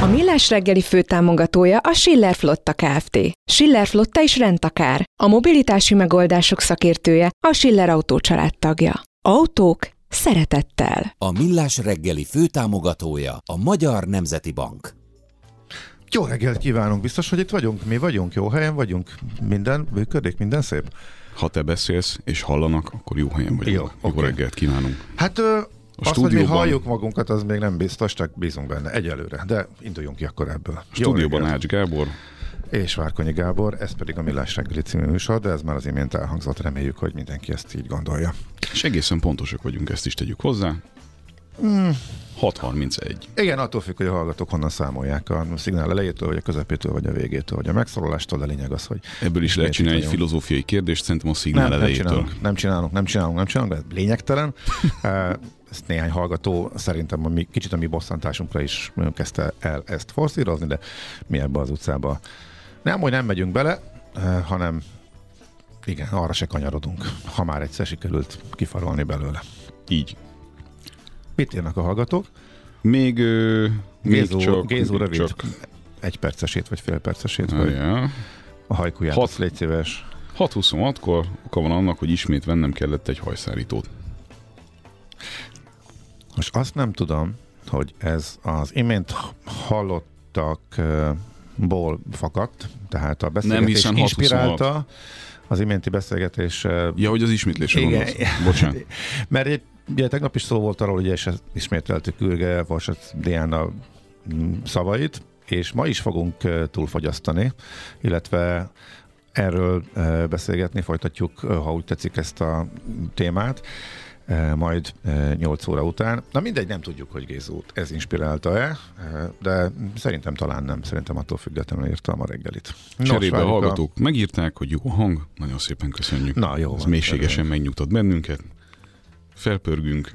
A Millás reggeli főtámogatója a Schiller Flotta Kft. Schiller Flotta is rendtakár. A mobilitási megoldások szakértője a Schiller Autó tagja. Autók szeretettel. A Millás reggeli főtámogatója a Magyar Nemzeti Bank. Jó reggelt kívánunk, biztos, hogy itt vagyunk? Mi vagyunk, jó helyen vagyunk? Minden működik, minden szép? Ha te beszélsz és hallanak, akkor jó helyen vagyunk. Jó, Jó oké. reggelt kívánunk. Hát A azt, hogy mi stúdióban- halljuk magunkat, az még nem biztos, csak bízunk benne egyelőre. De induljunk ki akkor ebből. Stúdióban. Ács Gábor, És Várkonyi Gábor, ez pedig a Millás reggeli című műsor, de ez már az imént elhangzott, reméljük, hogy mindenki ezt így gondolja. és egészen pontosak vagyunk, ezt is tegyük hozzá. Hmm. 6.31. Igen, attól függ, hogy a hallgatók honnan számolják a szignál elejétől, vagy a közepétől, vagy a végétől, vagy a megszólalástól, de lényeg az, hogy Ebből is lehet csinálni egy filozófiai kérdést, szerintem a szignál nem, nem elejétől. csinálunk, nem csinálunk, nem csinálunk, nem csinálunk, de ez lényegtelen. Ezt néhány hallgató szerintem a mi, kicsit a mi bosszantásunkra is kezdte el ezt forszírozni, de mi ebbe az utcába nem, hogy nem megyünk bele, eh, hanem igen, arra se kanyarodunk, ha már egyszer sikerült kifarolni belőle. Így. Mit írnak a hallgatók? Még, ö, még Gézó, csak... Gézó még rövid, Csak, egy percesét vagy fél percesét, vagy a hajkuját, Hat. légy szíves. 6.26-kor oka van annak, hogy ismét vennem kellett egy hajszárítót. Most azt nem tudom, hogy ez az imént hallottakból fakadt, tehát a beszélgetés 6-26. inspirálta az iménti beszélgetés. Ja, hogy az ismétlésre Igen. gondolsz. Bocsánat. Mert egy, ugye tegnap is szó volt arról, hogy és ismételtük Ürge Vasat Diana mm, szavait, és ma is fogunk túlfogyasztani, illetve erről beszélgetni, folytatjuk, ha úgy tetszik ezt a témát, majd eh, 8 óra után. Na mindegy, nem tudjuk, hogy Gézót ez inspirálta-e, eh, de szerintem talán nem, szerintem attól függetlenül írtam a reggelit. Nos, Cserébe a hallgatók megírták, hogy jó a hang, nagyon szépen köszönjük. Na, jó Ez van, mélységesen megnyugtat bennünket. Felpörgünk.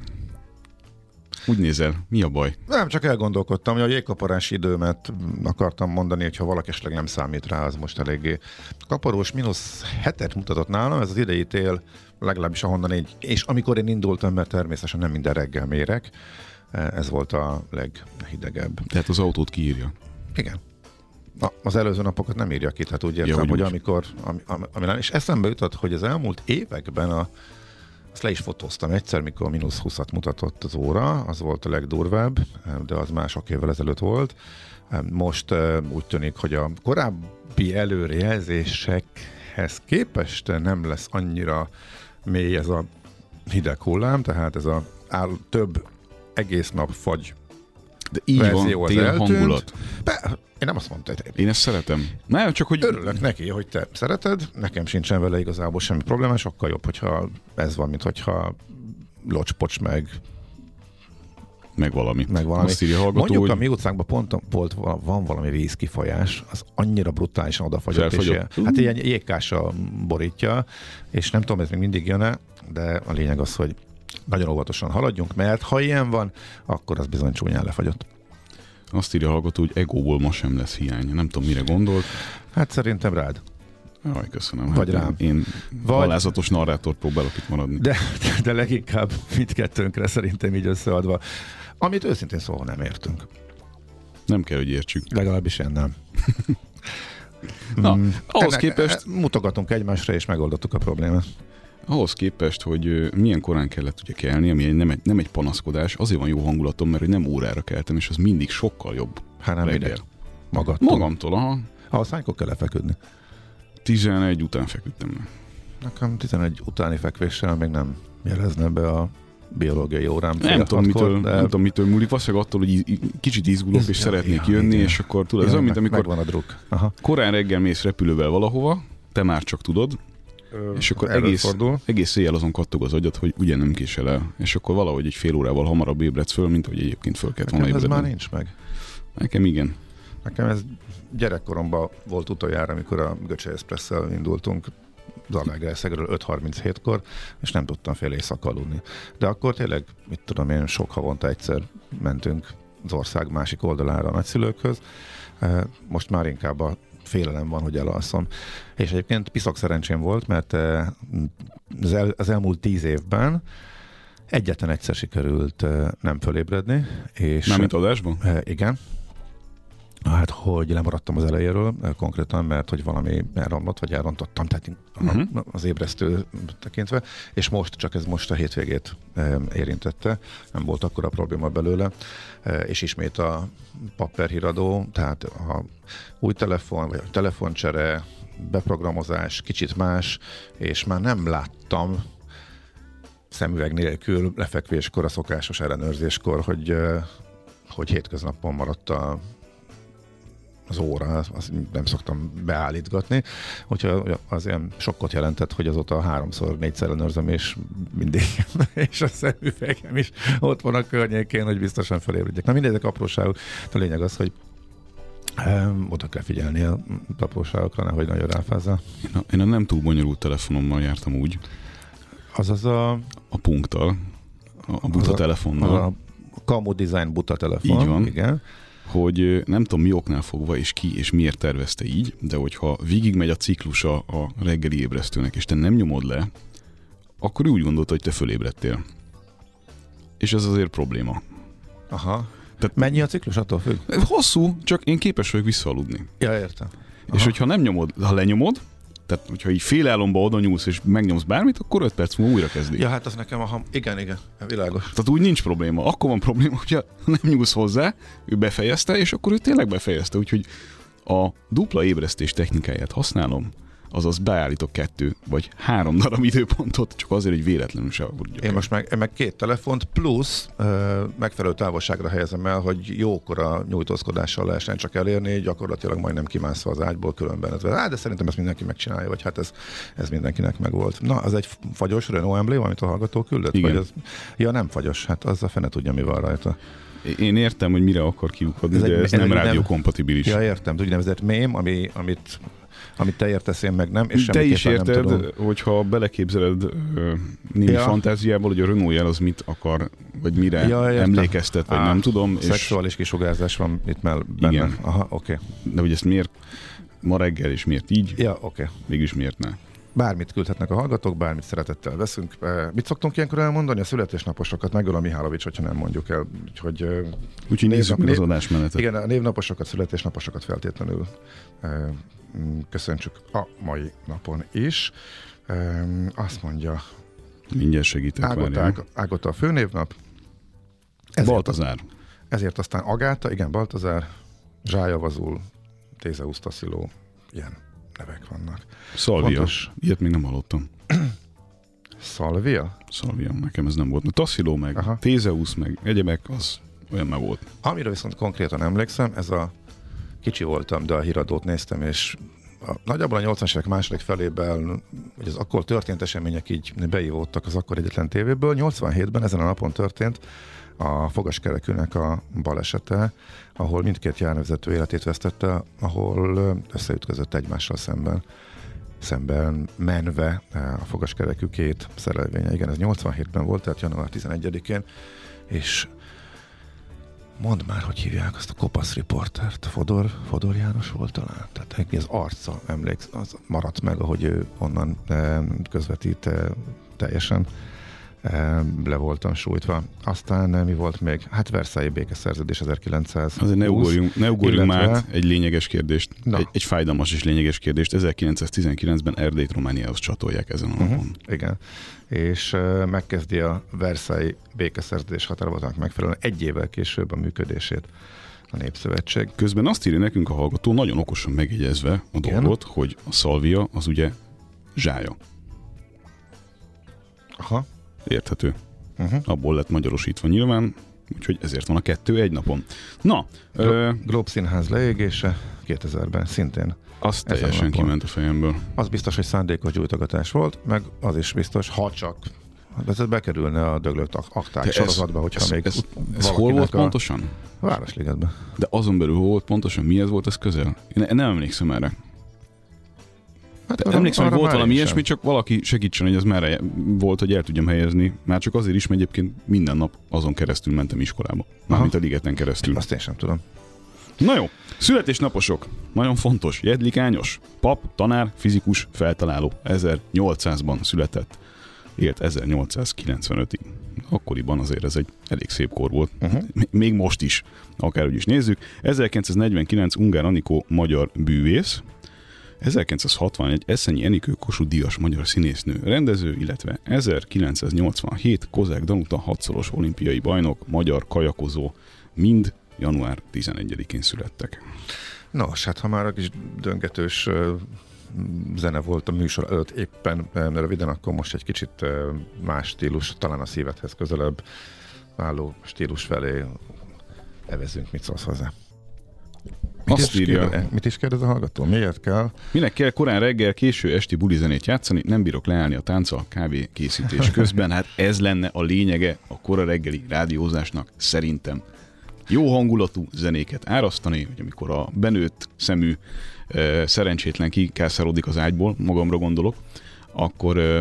Úgy nézel, mi a baj? Nem, csak elgondolkodtam, hogy a jégkaparási időmet akartam mondani, hogy ha valaki esetleg nem számít rá, az most eléggé kaparós, mínusz hetet mutatott nálam, ez az idei tél, legalábbis ahonnan én, és amikor én indultam, mert természetesen nem minden reggel mérek, ez volt a leghidegebb. Tehát az autót kiírja. Igen. Na, az előző napokat nem írja ki, tehát úgy értem, hogy ja, hogy, úgy. amikor, ami, ami, ami, és eszembe jutott, hogy az elmúlt években a, azt le is fotóztam egyszer, mikor mínusz 20-at mutatott az óra, az volt a legdurvább, de az már sok évvel ezelőtt volt. Most eh, úgy tűnik, hogy a korábbi előrejelzésekhez képest nem lesz annyira mély ez a hideg hullám, tehát ez a áll, több egész nap fagy De így verzió van, az tél eltűnt. hangulat. Be, én nem azt mondtam, hogy Én ezt szeretem. Nem, csak hogy Örülök neki, hogy te szereted, nekem sincsen vele igazából semmi probléma, sokkal jobb, hogyha ez van, mint hogyha locspocs meg, meg valami. meg valami. Azt írja hallgató, Mondjuk hogy a mi utcánkban pont, pont van valami vízkifolyás, az annyira brutálisan odafagyott, és hát ilyen jégkása borítja, és nem tudom, ez még mindig jön-e, de a lényeg az, hogy nagyon óvatosan haladjunk, mert ha ilyen van, akkor az bizony csúnyán lefagyott. azt írja a hallgató, hogy egóból ma sem lesz hiány. Nem tudom, mire gondolt. Hát szerintem rád. Jaj, köszönöm. Vagy Hát rám. Én Vagy- halázatos narrátor próbálok itt maradni. De, de leginkább mindkettőnkre szerintem így összeadva. Amit őszintén szóval nem értünk. Nem kell, hogy értsük. Legalábbis én nem. Na, Mm, ahhoz ennek- képest- e- Mutogatunk egymásra, és megoldottuk a problémát. Ahhoz képest, hogy milyen korán kellett ugye kelni, ami nem, egy, nem egy panaszkodás, azért van jó hangulatom, mert hogy nem órára keltem, és az mindig sokkal jobb Hát nem reggel. Magadtól. Magamtól, aha. Ahhoz hánykor kell lefeküdni? 11 után feküdtem le. Nekem 11 utáni fekvéssel még nem jelezne be a biológiai órám. Nem tudom, mitől, de nem tudom, mitől múlik. Valószínűleg attól, hogy kicsit izgulok, és Ja, szeretnék ja, jönni, igen. és akkor tudod, ez Ja, olyan, mint amikor Megvan a druk. Aha. korán reggel mész repülővel valahova, te már csak tudod, és akkor egész, Előfordul. egész éjjel azon kattog az agyad, hogy ugye nem késel el, és akkor valahogy egy fél órával hamarabb ébredsz föl, mint hogy egyébként föl kellett volna Nekem ez már ébredni. nincs meg. Nekem igen. Nekem ez gyerekkoromban volt utoljára, amikor a Göcse Express-szel indultunk Zalaegerszegről 5.37-kor, és nem tudtam fél éjszaka aludni. De akkor tényleg, mit tudom én, sok havonta egyszer mentünk az ország másik oldalára a nagyszülőkhöz. Eh, Most már inkább a félelem van, hogy elalszom. És egyébként piszok szerencsém volt, mert eh, az, el, az elmúlt tíz évben egyetlen egyszer sikerült eh, nem fölébredni. És Mármint adásban? E, igen. Hát, hogy lemaradtam az elejéről e, konkrétan, mert hogy valami elromlott, vagy elrontottam, tehát uh-huh. Az ébresztő tekintve, és most, csak ez most a hétvégét érintette, nem volt akkor a probléma belőle, e, és ismét a papper híradó, tehát a új telefon, vagy a telefoncsere, beprogramozás, kicsit más, és már nem láttam szemüveg nélkül lefekvéskor, a szokásos ellenőrzéskor, hogy, ö, hogy hétköznapon maradt a, az óra, azt nem szoktam beállítgatni, úgyhogy az ilyen sokkot jelentett, hogy azóta háromszor, négyszer ellenőrzöm, és mindig, és a szemüvegem is ott van a környékén, hogy biztosan felébredjek. Na mindezek apróságok, a lényeg az, hogy oda kell figyelni a apróságokra, nehogy nagyon ráfázzál. Én a, én a nem túl bonyolult telefonommal jártam úgy, Azaz a, a punkttal, a, a buta Az a- telefonnal, a Kamu Design buta telefon. Így van. Igen. Hogy nem tudom mi oknál fogva, és ki és miért tervezte így, de hogyha végigmegy a ciklusa a reggeli ébresztőnek, és te nem nyomod le, akkor úgy gondolta, hogy te fölébredtél. És ez azért probléma. Aha. Tehát- Mennyi a ciklus? Attól függ? Hosszú, csak én képes vagyok visszaaludni. Ja, értem. Aha. És hogyha nem nyomod, ha lenyomod, tehát hogyha így félálomba oda nyúlsz és megnyomsz bármit, akkor 5 perc múlva újra kezdi. Ja, hát az nekem a ham... Igen, igen, világos. Tehát úgy nincs probléma. Akkor van probléma, hogyha nem nyúlsz hozzá, ő befejezte, és akkor ő tényleg befejezte. Úgyhogy a dupla ébresztés technikáját használom, azaz beállítok kettő vagy három darab időpontot, csak azért, hogy véletlenül se aggódjak. Én most meg, meg két telefont, plusz ö, megfelelő távolságra helyezem el, hogy jókora nyújtózkodással lehessen csak elérni, gyakorlatilag majdnem kimászva az ágyból különben. Ez, á, de szerintem ezt mindenki megcsinálja, vagy hát ez, ez mindenkinek megvolt. Na, az egy fagyos Renault emblém, amit a hallgató küldött? Igen. Vagy az, ja, nem fagyos, hát az a fene tudja, mi van rajta. Én értem, hogy mire akar kiukadni, Ez de egy- ez ez nem- rádiókompatibilis. Ja, értem, úgynevezett mém, ami, amit, amit te értesz, én meg nem, és Te is semmiképpen nem érted, tudom. hogyha beleképzeled némi Ja. fantáziából, hogy a Renault jel az mit akar, vagy mire Ja, értem. emlékeztet, vagy Á, nem tudom. És, Szexuális kisugárzás van itt már benne. Igen. Aha, oké. de hogy ezt miért ma reggel, és miért így, Ja, oké. mégis miért ne? Bármit küldhetnek a hallgatók, bármit szeretettel veszünk. Mit szoktunk ilyenkor elmondani? A születésnaposokat megöl a Mihálovics, hogyha nem mondjuk el. Úgyhogy, Úgyhogy nézzük Név- meg az adásmenetet. igen, a névnaposokat, születésnaposokat feltétlenül köszöntsük a mai napon is. Azt mondja, Mindjárt segítek, Ágota, Ágota a főnévnap. Ezért, Baltazár. ezért aztán Agáta, igen, Baltazár, Zsájavazul, Tézeusz Tasziló, ilyen nevek vannak. Szalvia. Fontos. Ilyet még nem hallottam. Szalvia? Szalvia, nekem ez nem volt. Na, Tassilo meg, Aha. Tézeusz meg, egyebek, az olyan már volt. Amire viszont konkrétan emlékszem, ez a kicsi voltam, de a híradót néztem, és a, nagyjából a 80-as évek második felében, hogy az akkor történt események így beívódtak az akkor egyetlen tévéből. 87-ben ezen a napon történt a fogaskerekűnek a balesete, ahol mindkét járvezető életét vesztette, ahol összeütközött egymással szemben szemben menve eh, a fogaskerekű két szerelvénye. Igen, ez 87-ben volt, tehát január 11-én, és mondd már, hogy hívják azt a kopasz riportert. Fodor, Fodor János volt talán? Tehát az arca emléksz, az maradt meg, ahogy ő onnan eh, közvetít eh, teljesen le voltam sújtva. Aztán mi volt még? Hát Versailles békeszerződés 1900. Azért ne ugorjunk, ne ugorjunk illetve- már egy lényeges kérdést, Na. egy, egy fájdalmas és lényeges kérdést. 1919-ben Erdélyt Romániához csatolják ezen a napon. Uh-huh. Igen. És uh, megkezdi a Versailles békeszerződés határozatnak megfelelően egy évvel később a működését a Népszövetség. Közben azt írja nekünk a hallgató, nagyon okosan megjegyezve a Igen. dolgot, hogy a szalvia az ugye zsája. Aha. Érthető. Uh-huh. Abból lett magyarosítva nyilván, úgyhogy ezért van a kettő egy napon. Na, ö, Globe Színház leégése 2000-ben szintén. az teljesen napon. kiment a fejemből. Az biztos, hogy szándékos gyújtogatás volt, meg az is biztos, ha csak de ez bekerülne a döglött ak- akták Te sorozatba, hogyha ez, még ez, ez hol volt a pontosan? Városligetben. De azon belül hol volt pontosan? Mi ez volt ez közel? Én ne- nem emlékszem erre. Hát arra- emlékszem, hogy arra volt már valami ilyesmi, csak valaki segítsen, hogy ez merre volt, hogy el tudjam helyezni. Már csak azért is, mert egyébként minden nap azon keresztül mentem iskolába. Mármint a ligeten keresztül. Azt én sem tudom. Na jó, születésnaposok. Nagyon fontos. Jedlikányos. Pap, tanár, fizikus, feltaláló. 1800-ban született. Élt 1895-ig. Akkoriban azért ez egy elég szép kor volt. Uh-huh. Még most is, akárhogy is nézzük. 1949 Ungár Anikó magyar bűvész. 1961 Eszenyi Enikő Kossuth Díjas magyar színésznő rendező, illetve 1987 Kozák Danuta hatszoros olimpiai bajnok, magyar kajakozó, mind január 11-én születtek. Nos, hát ha már a kis döngetős zene volt a műsor előtt éppen röviden, akkor most egy kicsit más stílus, talán a szívedhez közelebb álló stílus felé evezünk, mit szólsz hozzá. Mit Azt is, írja, kérdez, mit is kérdez a hallgató? Miért kell? minek kell korán reggel, késő esti bulizenét játszani, nem bírok leállni a tánccal kávé készítés közben. Hát ez lenne a lényege a kora reggeli rádiózásnak szerintem. Jó hangulatú zenéket árasztani, hogy amikor a benőtt szemű ö, szerencsétlen kikászarodik az ágyból, magamra gondolok, akkor, ö,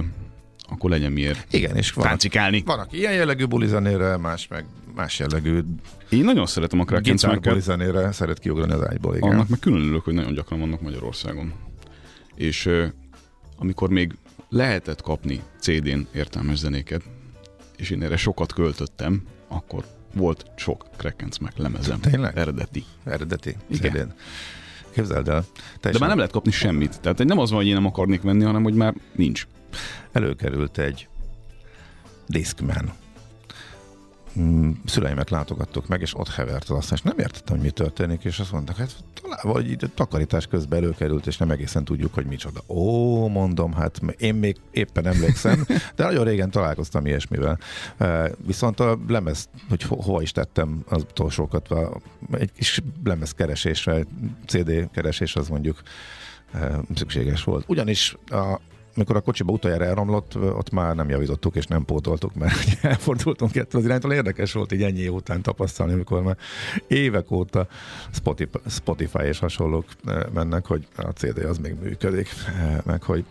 akkor legyen miért Igen, és van, táncikálni. van aki ilyen jellegű bulizenére, más meg más jellegű Én nagyon szeretem a Kraken Smacker. bulizenére szeret kiugrani az ágyból, igen. Annak meg külön örülök, hogy nagyon gyakran vannak Magyarországon. És amikor még lehetett kapni CD-n értelmes zenéket, és én erre sokat költöttem, akkor volt sok Krakenc meg lemezem. Tényleg? Eredeti. Eredeti. Igen. CD-n. Képzeld el. De teljesen már nem lehet kapni semmit. Tehát nem az van, hogy én nem akarnék venni, hanem hogy már nincs. előkerült egy Discman. Mm, Szüleimet látogattuk meg, és ott hevert az asztal, és nem értettem, hogy mi történik, és azt mondták, hát talán vagy így takarítás közben előkerült, és nem egészen tudjuk, hogy micsoda. Ó, mondom, hát én még éppen emlékszem, de nagyon régen találkoztam ilyesmivel. Eh, Viszont a lemez, hogy ho- hova is tettem az utolsókat, egy kis lemez keresésre, CD keresés az mondjuk eh, szükséges volt. Ugyanis a amikor a kocsiba utoljára elromlott, ott már nem javítottuk és nem pótoltuk, mert elfordultunk ettől az iránytól. Érdekes volt így ennyi év után tapasztalni, amikor már évek óta Spotify, és hasonlók mennek, hogy a CD az még működik, meg hogy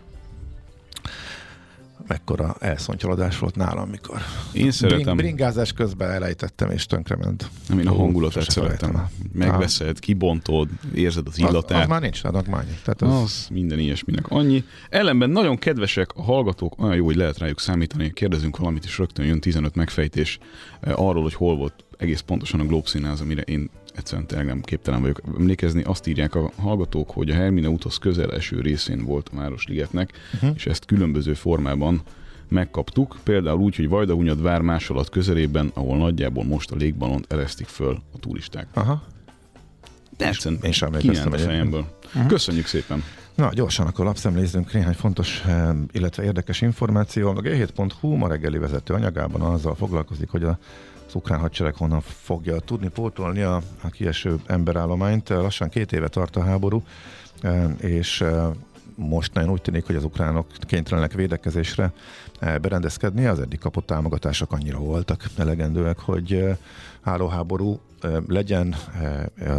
mekkora elszontyolodás volt nálam, mikor Én szeretem, bring, bringázás közben elejtettem és tönkrement. nem én a hangulatát szeretem. Megveszed, kibontod, érzed az Az, illatát. az már nincs adományi. Tehát az, Az minden ilyesminek annyi. Ellenben nagyon kedvesek a hallgatók, olyan jó, hogy lehet rájuk számítani. Kérdezünk valamit, és rögtön jön 15 megfejtés eh, arról, hogy hol volt egész pontosan a Globe színház, amire én egyszerűen tényleg nem képtelen vagyok emlékezni. Azt írják a hallgatók, hogy a Hermine úthoz közel eső részén volt a Városligetnek, uh-huh. és ezt különböző formában megkaptuk, például úgy, hogy Vajdahunyad vár másolat közelében, ahol nagyjából most a légbalont eresztik föl a turisták. Aha. De egyszerűen Én sem a fejemből. Köszönjük szépen! Na, gyorsan akkor lapszemlézzünk néhány fontos, illetve érdekes információ. A G7.hu ma reggeli vezető anyagában azzal foglalkozik, hogy a az ukrán hadsereg honnan fogja tudni pótolni a, a kieső emberállományt. Lassan két éve tart a háború, eh, és eh, most nagyon úgy tűnik, hogy az ukránok kénytelenek védekezésre eh, berendezkedni. Az eddig kapott támogatások annyira voltak elegendőek, hogy állóháború legyen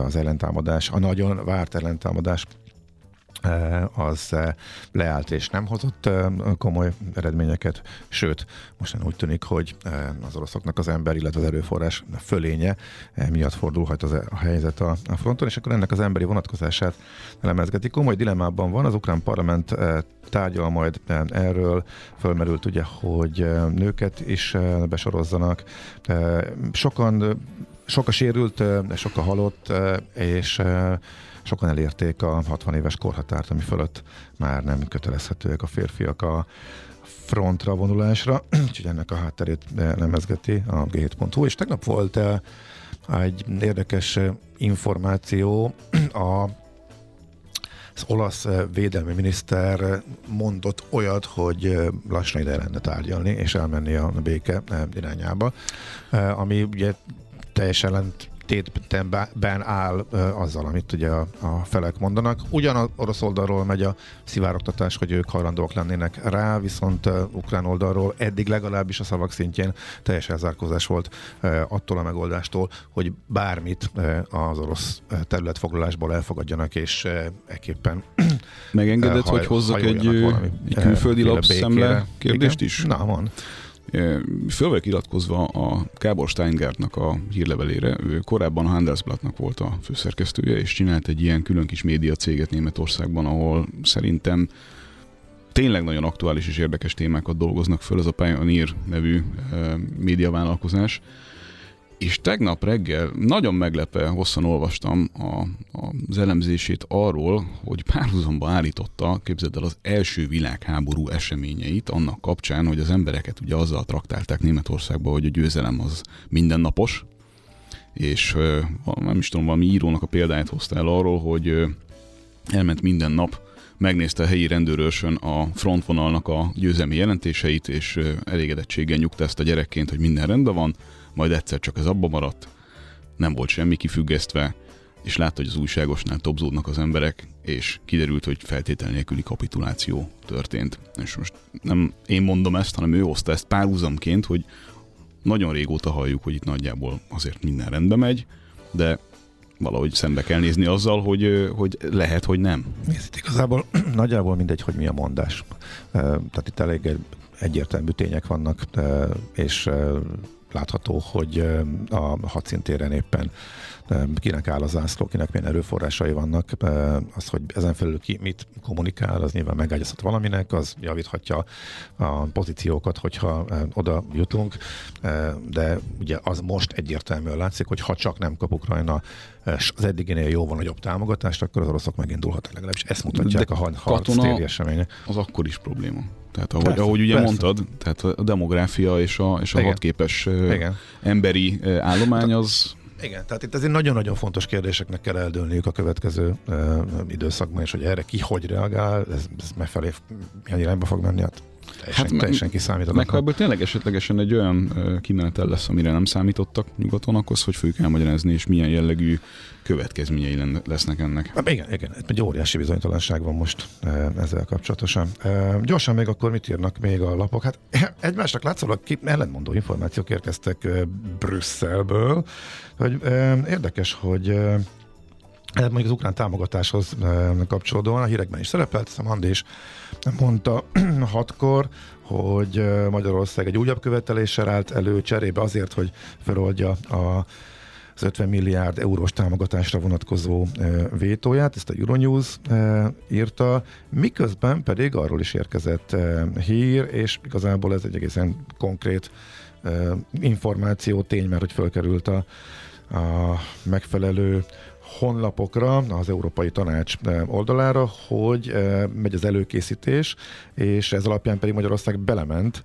az ellentámadás, a nagyon várt ellentámadás az leállt és nem hozott komoly eredményeket, sőt, most úgy tűnik, hogy az oroszoknak az ember, illetve az erőforrás fölénye miatt fordulhat az a helyzet a, fronton, és akkor ennek az emberi vonatkozását elemezgeti. Komoly dilemmában van, az ukrán parlament tárgyal majd erről, fölmerült ugye, hogy nőket is besorozzanak. Sokan sok a sérült, sok a halott, és sokan elérték a 60 éves korhatárt, ami fölött már nem kötelezhetőek a férfiak a frontra vonulásra, úgyhogy ennek a hátterét lemezgeti a g7.hu, és tegnap volt egy érdekes információ. A az olasz védelmi miniszter mondott olyat, hogy lassan ide lenne tárgyalni, és elmenni a béke irányába, ami ugye teljesen lent tétben áll azzal, amit ugye a, a felek mondanak. Ugyan az orosz oldalról megy a szivároktatás, hogy ők hajlandóak lennének rá, viszont ukrán oldalról eddig legalábbis a szavak szintjén teljes elzárkózás volt attól a megoldástól, hogy bármit az orosz területfoglalásból elfogadjanak, és ekképpen Megengedett, uh, hogy hozzak egy, egy külföldi lapszemle kérdést is? Na, van. Föl vagyok iratkozva a Kábor Steingartnak a hírlevelére. Ő korábban a Handelsblattnak volt a főszerkesztője, és csinált egy ilyen külön kis média céget Németországban, ahol szerintem tényleg nagyon aktuális és érdekes témákat dolgoznak föl, ez a Pioneer nevű médiavállalkozás. És tegnap reggel nagyon meglepve hosszan olvastam a, a, az elemzését arról, hogy párhuzamba állította, képzeld el, az első világháború eseményeit annak kapcsán, hogy az embereket ugye azzal traktálták Németországba, hogy a győzelem az mindennapos, és nem is tudom, valami írónak a példáját hozta el arról, hogy elment minden nap, megnézte a helyi rendőrösön a frontvonalnak a győzelmi jelentéseit, és elégedettséggel nyugta ezt a gyerekként, hogy minden rendben van, majd egyszer csak ez abba maradt, nem volt semmi kifüggesztve, és látta, hogy az újságosnál tobzódnak az emberek, és kiderült, hogy feltétel nélküli kapituláció történt. És most nem én mondom ezt, hanem ő hozta ezt párhuzamként, hogy nagyon régóta halljuk, hogy itt nagyjából azért minden rendbe megy, de valahogy szembe kell nézni azzal, hogy, hogy lehet, hogy nem. Nézd, igazából nagyjából mindegy, hogy mi a mondás. Tehát itt elég egyértelmű tények vannak, és látható, hogy a hadszintéren éppen kinek áll a zászló, kinek milyen erőforrásai vannak, az, hogy ezen felül ki mit kommunikál, az nyilván megágyazhat valaminek, az javíthatja a pozíciókat, hogyha oda jutunk, de ugye az most egyértelműen látszik, hogy ha csak nem kap Ukrajna az eddiginél jóval nagyobb támogatást, akkor az oroszok megint dúlhatnak legalábbis. Ezt mutatják de a harc téri események. Az akkor is probléma. Tehát ahogy, persze, ahogy ugye persze. mondtad, tehát a demográfia és a, és a hatképes Igen. emberi állomány az igen, tehát itt azért nagyon-nagyon fontos kérdéseknek kell eldőlniük a következő uh, időszakban, és hogy erre ki hogy reagál, ez, ez megfelé milyen irányba fog menni, hát teljesen, hát, teljesen kiszámíthatatlan. Meg ha ebből tényleg esetlegesen egy olyan kimenetel lesz, amire nem számítottak nyugaton, akkor hogy fogjuk elmagyarázni, és milyen jellegű következményei lesznek ennek. Hát igen, igen, egy óriási bizonytalanság van most ezzel kapcsolatosan. Gyorsan még akkor mit írnak még a lapok? Hát egymásnak látszólag ellentmondó információk érkeztek Brüsszelből, hogy érdekes, hogy mondjuk az ukrán támogatáshoz kapcsolódóan a hírekben is szerepelt, hiszem Andi is mondta hatkor, hogy Magyarország egy újabb követeléssel állt elő cserébe azért, hogy feloldja a az 50 milliárd eurós támogatásra vonatkozó vétóját, ezt a Euronews írta, miközben pedig arról is érkezett hír, és igazából ez egy egészen konkrét információ, tény, mert hogy fölkerült a, a megfelelő honlapokra, az Európai Tanács oldalára, hogy megy az előkészítés, és ez alapján pedig Magyarország belement,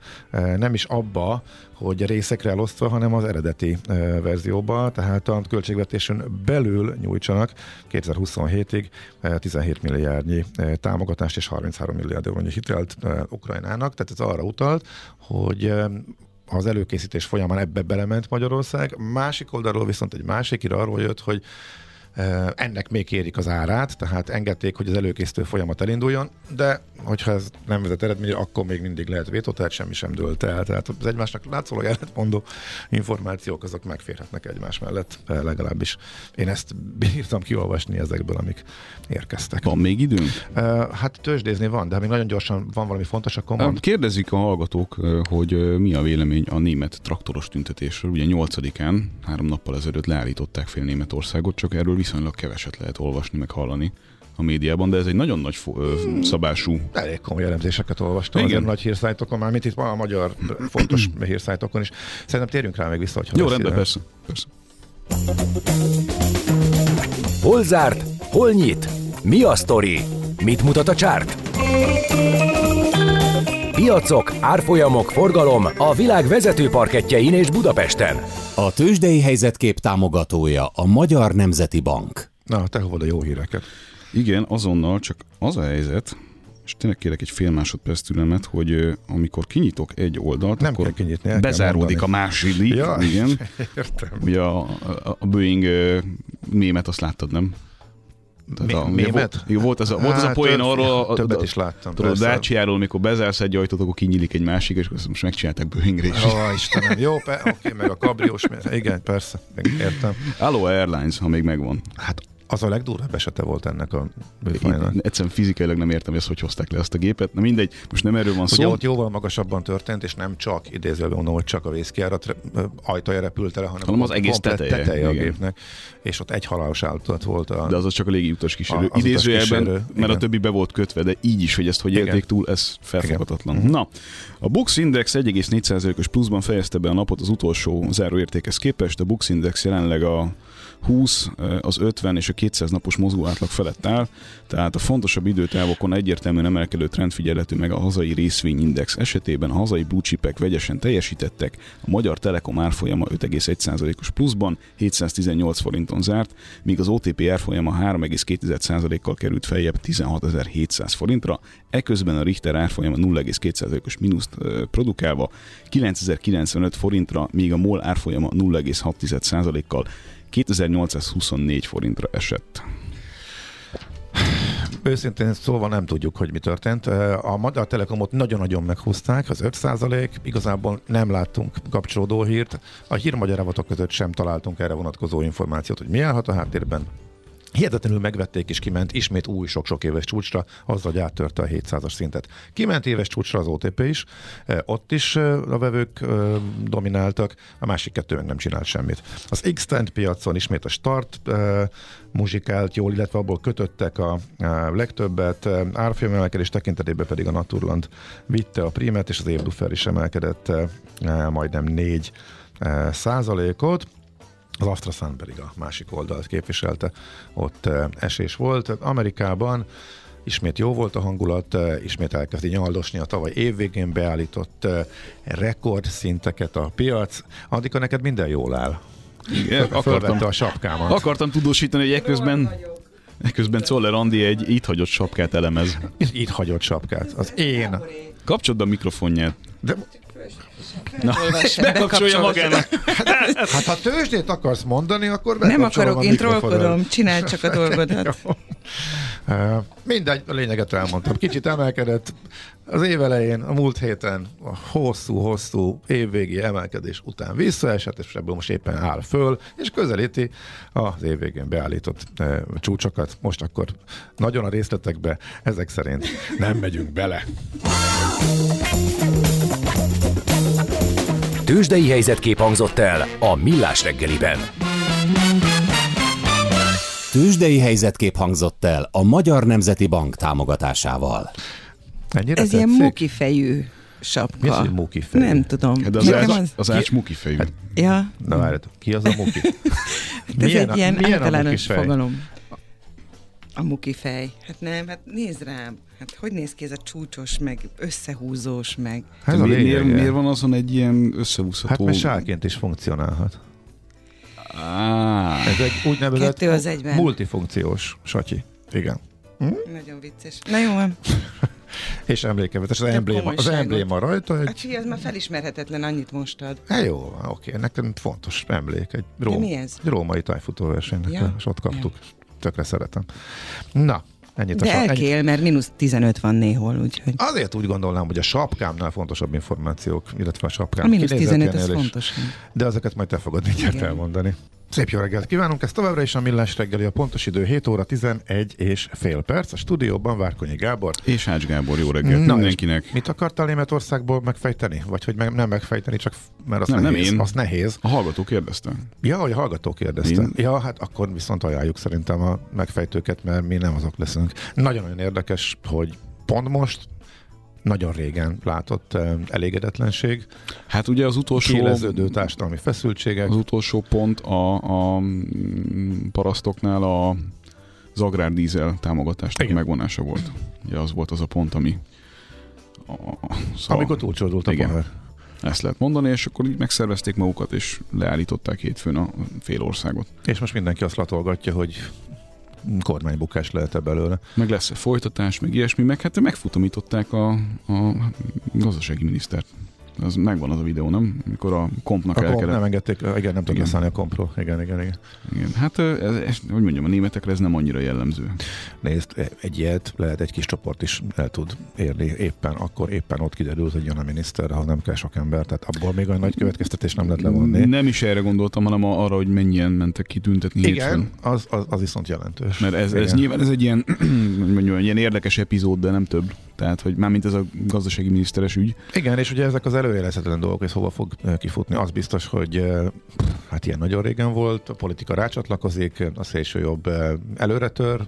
nem is abba, hogy részekre elosztva, hanem az eredeti verzióba, tehát a költségvetésen belül nyújtsanak 2027-ig 17 milliárdnyi támogatást és 33 milliárd eurónyi hitelt Ukrajnának, tehát ez arra utalt, hogy az előkészítés folyamán ebbe belement Magyarország, másik oldalról viszont egy másik ira arról jött, hogy ennek még kérik az árát, tehát engedték, hogy az előkészítő folyamat elinduljon, de hogyha ez nem vezet eredményre, akkor még mindig lehet vétó, tehát semmi sem dőlt el. Tehát az egymásnak látszólag ellentmondó információk, azok megférhetnek egymás mellett, legalábbis én ezt bírtam kiolvasni ezekből, amik érkeztek. Van még időnk? Hát tőzsdézni van, de ha még nagyon gyorsan van valami fontos, akkor Hát mond. Kérdezik a hallgatók, hogy mi a vélemény a német traktoros tüntetésről. Ugye 8-án, három nappal ezelőtt leállították fél Németországot, csak erről viszonylag keveset lehet olvasni, meg hallani a médiában, de ez egy nagyon nagy fo- ö, szabású Elég komoly elemzéseket olvastam Igen. Nagy hírszájtokon, már mint itt van a magyar fontos hírszájtokon is. Szerintem térjünk rá még vissza, hogyha Jó, rendben, persze. persze. Hol zárt? Hol nyit? Mi a sztori? Mit mutat a csárt? Piacok, árfolyamok, forgalom a világ vezető parketjein és Budapesten. A tőzsdei helyzetkép támogatója a Magyar Nemzeti Bank. Na, te hova a jó híreket? Igen, azonnal, csak az a helyzet, és tényleg kérek egy fél másodperc türelmet, hogy amikor kinyitok egy oldalt, Nem akkor kell kinyitni, el kell bezáródik mondani. a második. Ja, Igen. értem. Ugye a, a, a Boeing ö, mémet azt láttad, nem? Mi- a? Volt, jó, volt, az a, volt az a Hát, poén arról, többet is láttam, Tudod, a. Dacia-ról, mikor bezársz egy ajtót, akkor kinyílik egy másik, és azt most megcsinálták Boeingre is. Ó, Istenem, jó, oké, meg a kabriós, igen, persze, értem. Aloha Airlines, ha még megvan. Hát az a legdurvább esete volt ennek a műfajnak. Én egyszerűen fizikailag nem értem, hogy ezt hogy hozták le azt a gépet. Na mindegy, most nem erről van Ugye szó. ott jóval magasabban történt, és nem csak, idézőben mondom, hogy csak a vészkiárat ajtaja repült el, hanem, Hanem az egész teteje, teteje a igen. gépnek, és ott egy halálos áldozat volt a... De az csak a légi utas kísérő. A- Idézőjelben, kísérő, mert a többi be volt kötve, de így is, hogy ezt hogy élték túl, ez felfoghatatlan. Igen. Na, a Bux Index 1,4%-os pluszban fejezte be a napot az utolsó záróértékhez képest. A Bux Index jelenleg a 20, az 50 és a 200 napos mozgó átlag felett áll, tehát a fontosabb időtávokon egyértelműen emelkedő trend figyelhető meg a hazai részvényindex esetében. A hazai blue chipek vegyesen teljesítettek, a Magyar Telekom árfolyama 5,1%-os pluszban, 718 forinton zárt, míg az OTP árfolyama 3,2%-kal került feljebb 16.700 forintra, eközben a Richter árfolyama 0,2%-os mínuszt produkálva 9095 forintra, míg a MOL árfolyama 0,6%-kal 2824 forintra esett. Őszintén szóval nem tudjuk, hogy mi történt. A Magyar Telekomot nagyon-nagyon meghúzták, az 5% igazából nem láttunk kapcsolódó hírt. A hírmagyarávatok között sem találtunk erre vonatkozó információt, hogy mi állhat a háttérben. Hihetetlenül megvették és kiment ismét új sok-sok éves csúcsra, azzal, hogy áttörte a 700-as szintet. Kiment éves csúcsra az OTP is, eh, ott is eh, a vevők eh, domináltak, a másik kettő meg nem csinált semmit. Az x piacon ismét a start muzsikált jól, illetve abból kötöttek a, legtöbbet, eh, árfolyamemelkedés tekintetében pedig a Naturland vitte a primet, és az évdufer is emelkedett majdnem 4 eh, százalékot. Az AstraZan pedig a másik oldalt képviselte, ott eh, esés volt. Amerikában ismét jó volt a hangulat, eh, ismét elkezdi nyaldosni a tavaly évvégén beállított eh, rekordszinteket a piac. Addig neked minden jól áll. Igen, akartam, a sapkámat. akartam tudósítani, hogy ekközben, ekközben Czoller Andi egy itt hagyott sapkát elemez. Itt hagyott sapkát. Az én. Kapcsold be a mikrofonját. De, Na, és bekapcsolja magának. hát ha tőzsdét akarsz mondani, akkor Nem akarok, a én trollkodom, csináld csak a dolgodat. Mindegy, a lényeget elmondtam. Kicsit emelkedett az év elején, a múlt héten a hosszú-hosszú évvégi emelkedés után visszaesett, és ebből most éppen áll föl, és közelíti az évvégén beállított uh, csúcsokat. Most akkor nagyon a részletekbe, ezek szerint nem megyünk bele. Tőzsdei helyzetkép hangzott el a Millás reggeliben. Tőzsdei helyzetkép hangzott el a Magyar Nemzeti Bank támogatásával. Ennyire Ez ilyen tetszik? muki fejű sapka. Mi az, hogy muki fejű? Nem tudom. De az, ács, az ács muki fejű. Ja, Na várjátok, ki az a muki? ez Milyen egy a- ilyen milyen a általános fej? fogalom. A muki fej. Hát nem, hát nézd rám. Hát hogy néz ki ez a csúcsos, meg összehúzós, meg... A miért, miért, miért van azon egy ilyen Hát összehúzható... mert sárként is funkcionálhat. Á, Ez egy úgynevezett Kettő az egyben. multifunkciós satyi. Igen. Nagyon vicces. Na jó, van. És emlékevetes, az, embléma, az embléma rajta Hát egy... figyelj, ez már felismerhetetlen, annyit mostad. Hát jó, van, oké, nekem fontos emlék. Egy, De róm, mi ez? egy római tájfutóversenynek, Ja? ja? és ott kaptuk. Tökre szeretem. Na, Ennyit De sa- ennyit- elkél, mert mínusz 15 van néhol, úgyhogy Azért úgy gondolnám, hogy a sapkámnál fontosabb információk, illetve a sapkám a mínusz 15 ez fontos. De ezeket majd te fogod mindjárt Igen. elmondani. Szép jó reggelt kívánunk, ez továbbra is a Millás reggeli, a pontos idő 7 óra 11 és fél perc. A stúdióban Várkonyi Gábor. És Ács Gábor, jó reggelt Na, mindenkinek. Mit akartál Németországból megfejteni? Vagy hogy meg, nem megfejteni, csak mert az Nem, nem nehéz. én. Az nehéz. A hallgató kérdezte. Ja, hogy a hallgató kérdezte. Én? Ja, hát akkor viszont ajánljuk szerintem a megfejtőket, mert mi nem azok leszünk. Nagyon-nagyon érdekes, hogy pont most nagyon régen látott elégedetlenség, Hát ugye az utolsó, kéleződő társadalmi feszültségek. az utolsó pont a, a parasztoknál a, az agrárdízel támogatásnak Igen. megvonása volt. Ugye az volt az a pont, ami a, a, szóval Amikor túlcsordult a Igen. pohár. ezt lehet mondani, és akkor így megszervezték magukat, és leállították hétfőn a fél országot. És most mindenki azt latolgatja, hogy kormánybukás lehet-e belőle. Meg lesz -e folytatás, meg ilyesmi, meg hát megfutamították a, a gazdasági minisztert. Az megvan az a videó, nem? Amikor a kompnak A komp nem engedték, igen, nem Igen. leszállni a kompról. Igen, igen, igen. Igen, hát ez, ez, hogy mondjam, a németekre ez nem annyira jellemző. Nézd, egy ilyet lehet egy kis csoport is el tud érni éppen, akkor éppen ott kiderült, hogy jön a miniszter, ha nem kell sok ember, tehát abból még olyan nagy következtetés nem lehet levonni. Nem is erre gondoltam, hanem arra, hogy mennyien mentek ki tüntetni Igen, hétfőn. az, az, az viszont jelentős. Mert ez, ez nyilván ez egy ilyen, egy ilyen érdekes epizód, de nem több. Tehát, hogy mármint ez a gazdasági miniszteres ügy. Igen, és ugye ezek az előjelezhetetlen dolgok, hogy hova fog eh, kifutni, az biztos, hogy eh, hát ilyen nagyon régen volt, a politika rácsatlakozik, a szélső jobb eh, előretör,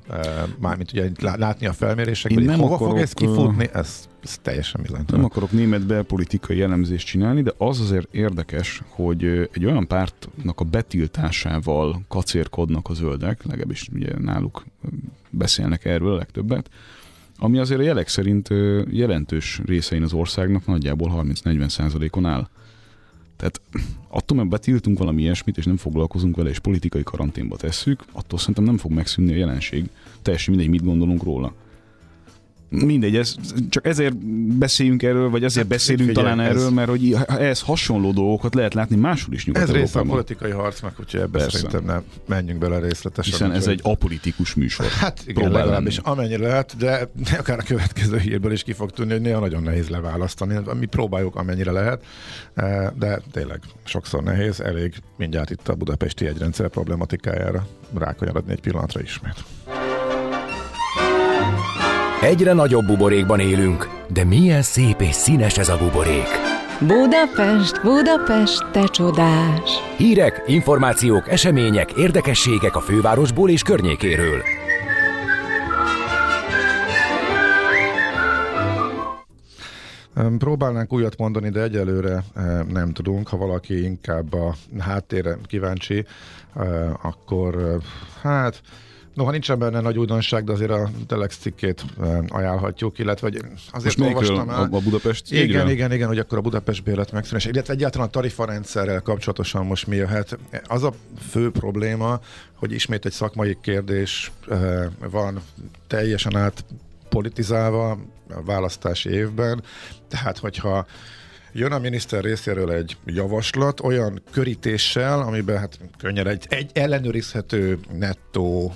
mármint ugye lá- látni a felmérésekből, Én nem hova fog akarok, ez kifutni, ez, ez teljesen Nem bizonytalan. akarok német belpolitikai jellemzést csinálni, de az azért érdekes, hogy egy olyan pártnak a betiltásával kacérkodnak a zöldek, legalábbis ugye náluk beszélnek erről a legtöbbet, ami azért a jelek szerint jelentős részein az országnak nagyjából 30-40 százalékon áll. Tehát attól, mert betiltunk valami ilyesmit, és nem foglalkozunk vele, és politikai karanténba tesszük, attól szerintem nem fog megszűnni a jelenség. Teljesen mindegy, mit gondolunk róla. Mindegy, ez, csak ezért beszéljünk erről, vagy azért Hát, beszélünk figyelj, talán ez- erről, mert hogy ehhez hasonló dolgokat lehet látni máshol is Ez része a politikai harcnak, úgyhogy ebbe Persze. szerintem nem menjünk bele részletesen. Hiszen ez egy apolitikus műsor. Hát igen, legalábbis amennyire lehet, de akár a következő hírből is ki fog tűnni, hogy néha nagyon nehéz leválasztani. Mi próbáljuk amennyire lehet, eh, de tényleg sokszor nehéz, elég mindjárt itt a budapesti egyrendszer problematikájára rákanyarodni egy pillanatra ismét. Egyre nagyobb buborékban élünk, de milyen szép és színes ez a buborék. Budapest, Budapest, te csodás! Hírek, információk, események, érdekességek a fővárosból és környékéről. Próbálnánk újat mondani, de egyelőre em, nem tudunk. Ha valaki inkább a háttérre kíváncsi, eh, akkor eh, hát Noha nincsen benne nagy újdonság, de azért a Telex cikkét em, ajánlhatjuk, illetve hogy azért Most olvastam el. A, Budapest Igen, cégről? igen, igen, hogy akkor a Budapest bérlet megszűnés, illetve egyáltalán a tarifarendszerrel kapcsolatosan most mi jöhet. Az a fő probléma, hogy ismét egy szakmai kérdés eh, van teljesen át politizálva a választási évben, tehát hogyha jön a miniszter részéről egy javaslat olyan körítéssel, amiben hát könnyen egy, egy ellenőrizhető nettó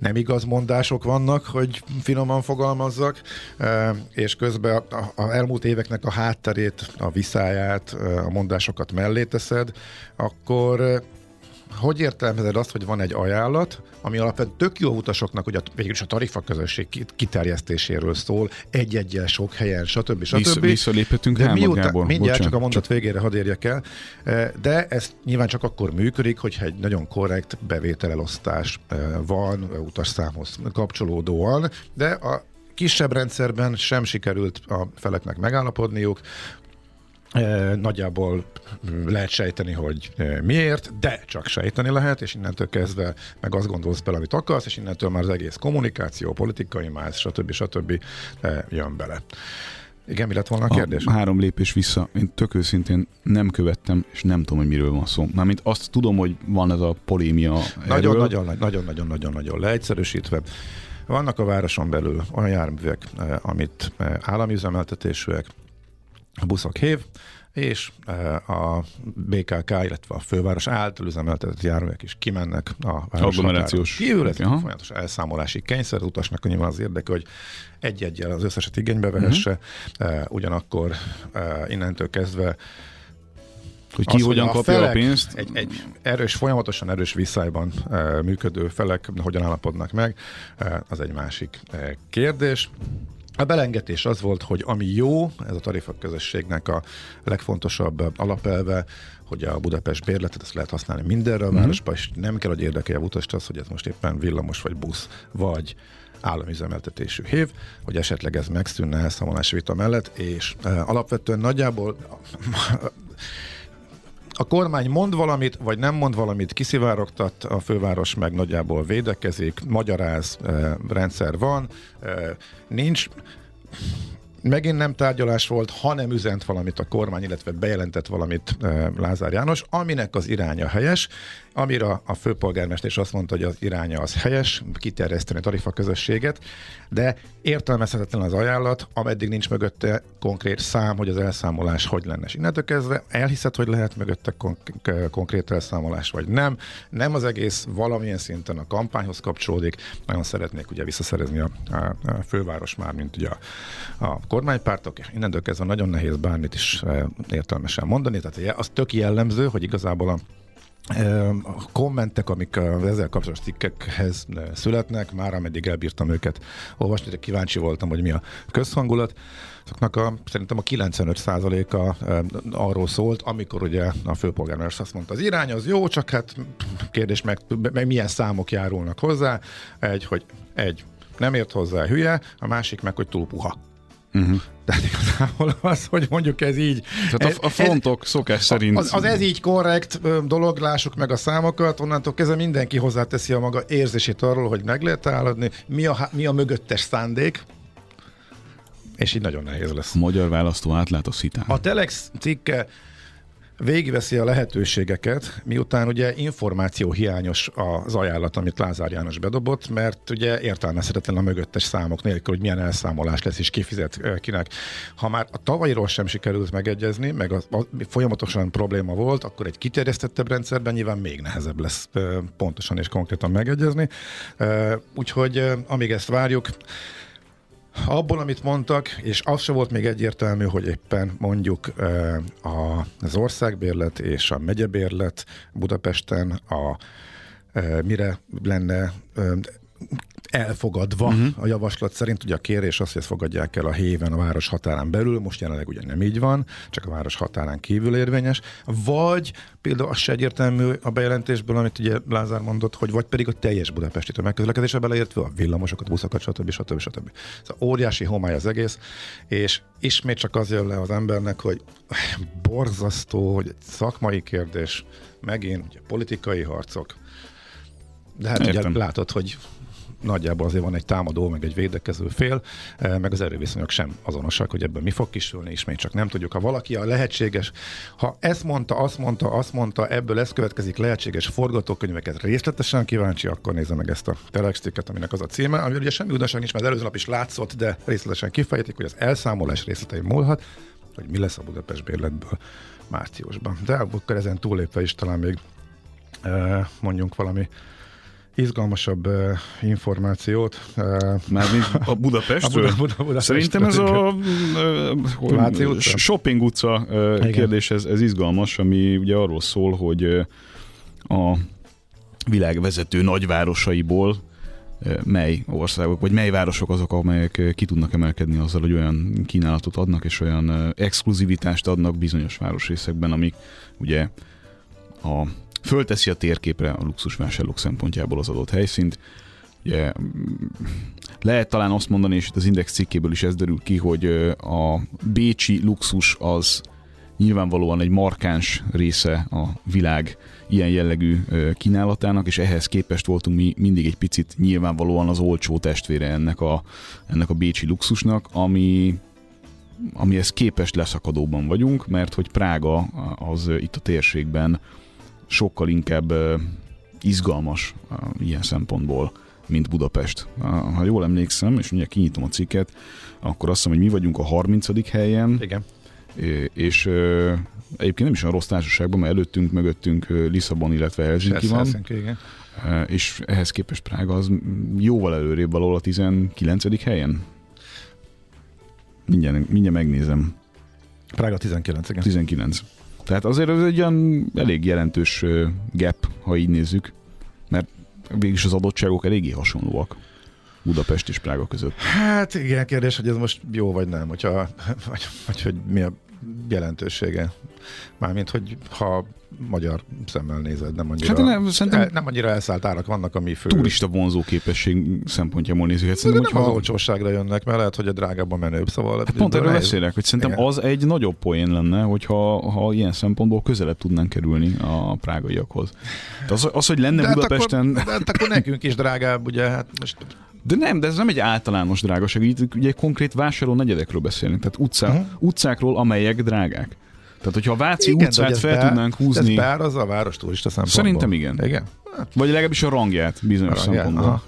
nem igaz mondások vannak, hogy finoman fogalmazzak, eh, és közben a, elmúlt éveknek a hátterét, a viszáját, eh, a mondásokat mellé teszed, akkor hogy értelmezed azt, hogy van egy ajánlat, ami alapvetően tök jó utasoknak, hogy a, végülis a tarifa közösség ki- kiterjesztéséről szól, egy-egyel sok helyen, stb. stb. Vissza, visszaléphetünk De miután, Gábor. mindjárt Bocsánat, csak a mondat végére hadd érjek el, Eh, de ez nyilván csak akkor működik, hogyha egy nagyon korrekt bevételelosztás eh, van eh, utasszámhoz kapcsolódóan, de a kisebb rendszerben sem sikerült a feleknek megállapodniuk, Nagyjából mm, lehet sejteni, hogy miért, de csak sejteni lehet, és innentől kezdve meg azt gondolsz bele, amit akarsz, és innentől már az egész kommunikáció, politikai más, stb. stb. jön bele. Igen, mi lett volna a kérdés? A három lépés vissza. Én tök őszintén nem követtem, és nem tudom, hogy miről van szó. Mármint azt tudom, hogy van ez a polémia Nagyon, erről. nagyon, nagyon, nagyon, nagyon, nagyon leegyszerűsítve. Vannak a városon belül olyan járművek, amit állami üzemeltetésűek, a buszok hév, és a BKK, illetve a főváros által üzemeltetett járművek is kimennek a Agglomerációs. Kívül ez Aha. folyamatos elszámolási kényszer, az utasnak nyilván az érdeke, hogy egy-egyel az összeset igénybe vehesse, uh-huh. ugyanakkor uh, innentől kezdve Hogy ki az, hogyan hogy kapja a felek pénzt. Egy, egy erős, folyamatosan erős viszályban uh, működő felek hogyan állapodnak meg, uh, az egy másik uh, kérdés. A belengetés az volt, hogy ami jó, ez a tarifa közösségnek a legfontosabb alapelve, hogy a Budapest bérletet ezt lehet használni mindenre a városba, és nem kell, hogy érdekelje a utast az, hogy ez most éppen villamos, vagy busz, vagy államüzemeltetésű hév, hogy esetleg ez megszűnne elszámolási vita mellett, és uh, alapvetően nagyjából a kormány mond valamit, vagy nem mond valamit, kiszivárogtat, a főváros meg nagyjából védekezik, magyaráz, eh, rendszer van, eh, nincs, megint nem tárgyalás volt, hanem üzent valamit a kormány, illetve bejelentett valamit eh, Lázár János, aminek az iránya helyes, amire a főpolgármester is azt mondta, hogy az iránya az helyes, kiterjeszteni a tarifa közösséget, de értelmezhetetlen az ajánlat, ameddig nincs mögötte konkrét szám, hogy az elszámolás hogy lenne. És innentől kezdve elhiszed, hogy lehet mögötte konk- konkrét elszámolás, vagy nem. Nem az egész valamilyen szinten a kampányhoz kapcsolódik. Nagyon szeretnék ugye visszaszerezni a, a, a főváros már, mint ugye a, a kormánypártok, innentől kezdve nagyon nehéz bármit is e, értelmesen mondani. Tehát az tök jellemző, hogy igazából a a kommentek, amik az ezzel kapcsolatos cikkekhez születnek, már ameddig elbírtam őket olvasni, de kíváncsi voltam, hogy mi a közhangulat. Azoknak a, szerintem a 95%-a arról szólt, amikor ugye a főpolgármester azt mondta, az irány az jó, csak hát kérdés meg, meg milyen számok járulnak hozzá. Egy, hogy egy, nem ért hozzá hülye, a másik meg, hogy túl puha. Uh-huh. Tehát igazából az, hogy mondjuk ez így... Tehát a, a frontok ez, szokás szerint... Az, az ez így korrekt dolog, lássuk meg a számokat, onnantól kezdve mindenki hozzáteszi a maga érzését arról, hogy meg lehet álladni, mi a, mi a mögöttes szándék, és így nagyon nehéz lesz. A magyar választó átlát a szitán. A Telex cikke végigveszi a lehetőségeket, miután ugye információ hiányos az ajánlat, amit Lázár János bedobott, mert ugye értelmezhetetlen a mögöttes számok nélkül, hogy milyen elszámolás lesz és kifizet kinek. Ha már a tavalyiról sem sikerült megegyezni, meg a, a, folyamatosan probléma volt, akkor egy kiterjesztettebb rendszerben nyilván még nehezebb lesz pontosan és konkrétan megegyezni. Úgyhogy amíg ezt várjuk, Abból, amit mondtak, és az se volt még egyértelmű, hogy éppen mondjuk az országbérlet és a megyebérlet Budapesten a mire lenne elfogadva uh-huh. a javaslat szerint. Ugye a kérés az, hogy ezt fogadják el a héven a város határán belül, most jelenleg ugye nem így van, csak a város határán kívül érvényes, vagy például az se egyértelmű a bejelentésből, amit ugye Lázár mondott, hogy vagy pedig a teljes budapesti tömegközlekedésre beleértve a villamosokat, buszokat, stb. stb. stb. Szóval óriási homály az egész, és ismét csak az jön le az embernek, hogy borzasztó, hogy egy szakmai kérdés, megint ugye politikai harcok, de hát Értem. ugye látod, hogy nagyjából azért van egy támadó, meg egy védekező fél, meg az erőviszonyok sem azonosak, hogy ebből mi fog kisülni, és még csak nem tudjuk. Ha valaki a lehetséges, ha ezt mondta, azt mondta, azt mondta, ebből ez következik lehetséges forgatókönyveket részletesen kíváncsi, akkor nézze meg ezt a telextiket, aminek az a címe, ami ugye semmi újdonság nincs, mert előző nap is látszott, de részletesen kifejtik, hogy az elszámolás részletei múlhat, hogy mi lesz a Budapest bérletből márciusban. De akkor ezen túlépve is talán még mondjunk valami izgalmasabb uh, információt. Uh, Mármint a Budapestről? A Buda, Buda, Szerintem ez a uh, utca? shopping utca uh, kérdés, ez, ez izgalmas, ami ugye arról szól, hogy a világ vezető nagyvárosaiból mely országok, vagy mely városok azok, amelyek ki tudnak emelkedni azzal, hogy olyan kínálatot adnak, és olyan exkluzivitást adnak bizonyos városrészekben, amik ugye a fölteszi a térképre a luxusvásárlók szempontjából az adott helyszínt. Ugye, lehet talán azt mondani, és itt az Index cikkéből is ez derül ki, hogy a bécsi luxus az nyilvánvalóan egy markáns része a világ ilyen jellegű kínálatának, és ehhez képest voltunk mi mindig egy picit nyilvánvalóan az olcsó testvére ennek a, ennek a bécsi luxusnak, ami amihez képest leszakadóban vagyunk, mert hogy Prága az itt a térségben sokkal inkább izgalmas ilyen szempontból, mint Budapest. Ha jól emlékszem, és ugye kinyitom a cikket, akkor azt hiszem, hogy mi vagyunk a 30. helyen. Igen. És egyébként nem is olyan rossz társaságban, mert előttünk, mögöttünk Lisszabon, illetve Helsinki van. Helsinki, igen. És ehhez képest Prága az jóval előrébb valahol a 19. helyen. Mindjárt, mindjárt megnézem. Prága 19, igen. 19. Tehát azért ez egy olyan elég jelentős gap, ha így nézzük, mert végülis az adottságok eléggé hasonlóak Budapest és Prága között. Hát igen, kérdés, hogy ez most jó vagy nem, hogyha, vagy, vagy hogy mi a jelentősége. Mármint, hogy ha magyar szemmel nézed, nem annyira, Hát nem, szerintem- el, nem annyira elszállt árak vannak, ami fő. Turista vonzó képesség szempontjából nézzük. Hát szerintem, nem az hogyha, olcsóságra jönnek, mert lehet, hogy a drágábban menőbb, szóval... hát pont erről beszélek, hogy szerintem Igen. az egy nagyobb poén lenne, hogyha ha ilyen szempontból közelebb tudnánk kerülni a prágaiakhoz. De az, az hogy lenne de hát, Budapesten... akkor, de hát akkor nekünk is drágább, ugye, hát most De nem, de ez nem egy általános drágaság. Itt ugye konkrét vásárló negyedekről beszélünk. Tehát utcá, Mhm. uh-huh. utcákról, amelyek drágák. Tehát, hogyha a Váci igen, utcát fel be- tudnánk húzni, Ez beárazza a város turista szempontból. Szerintem igen. Igen? Hát, vagy legalábbis a rangját bizonyos rangját, szempontból. aha.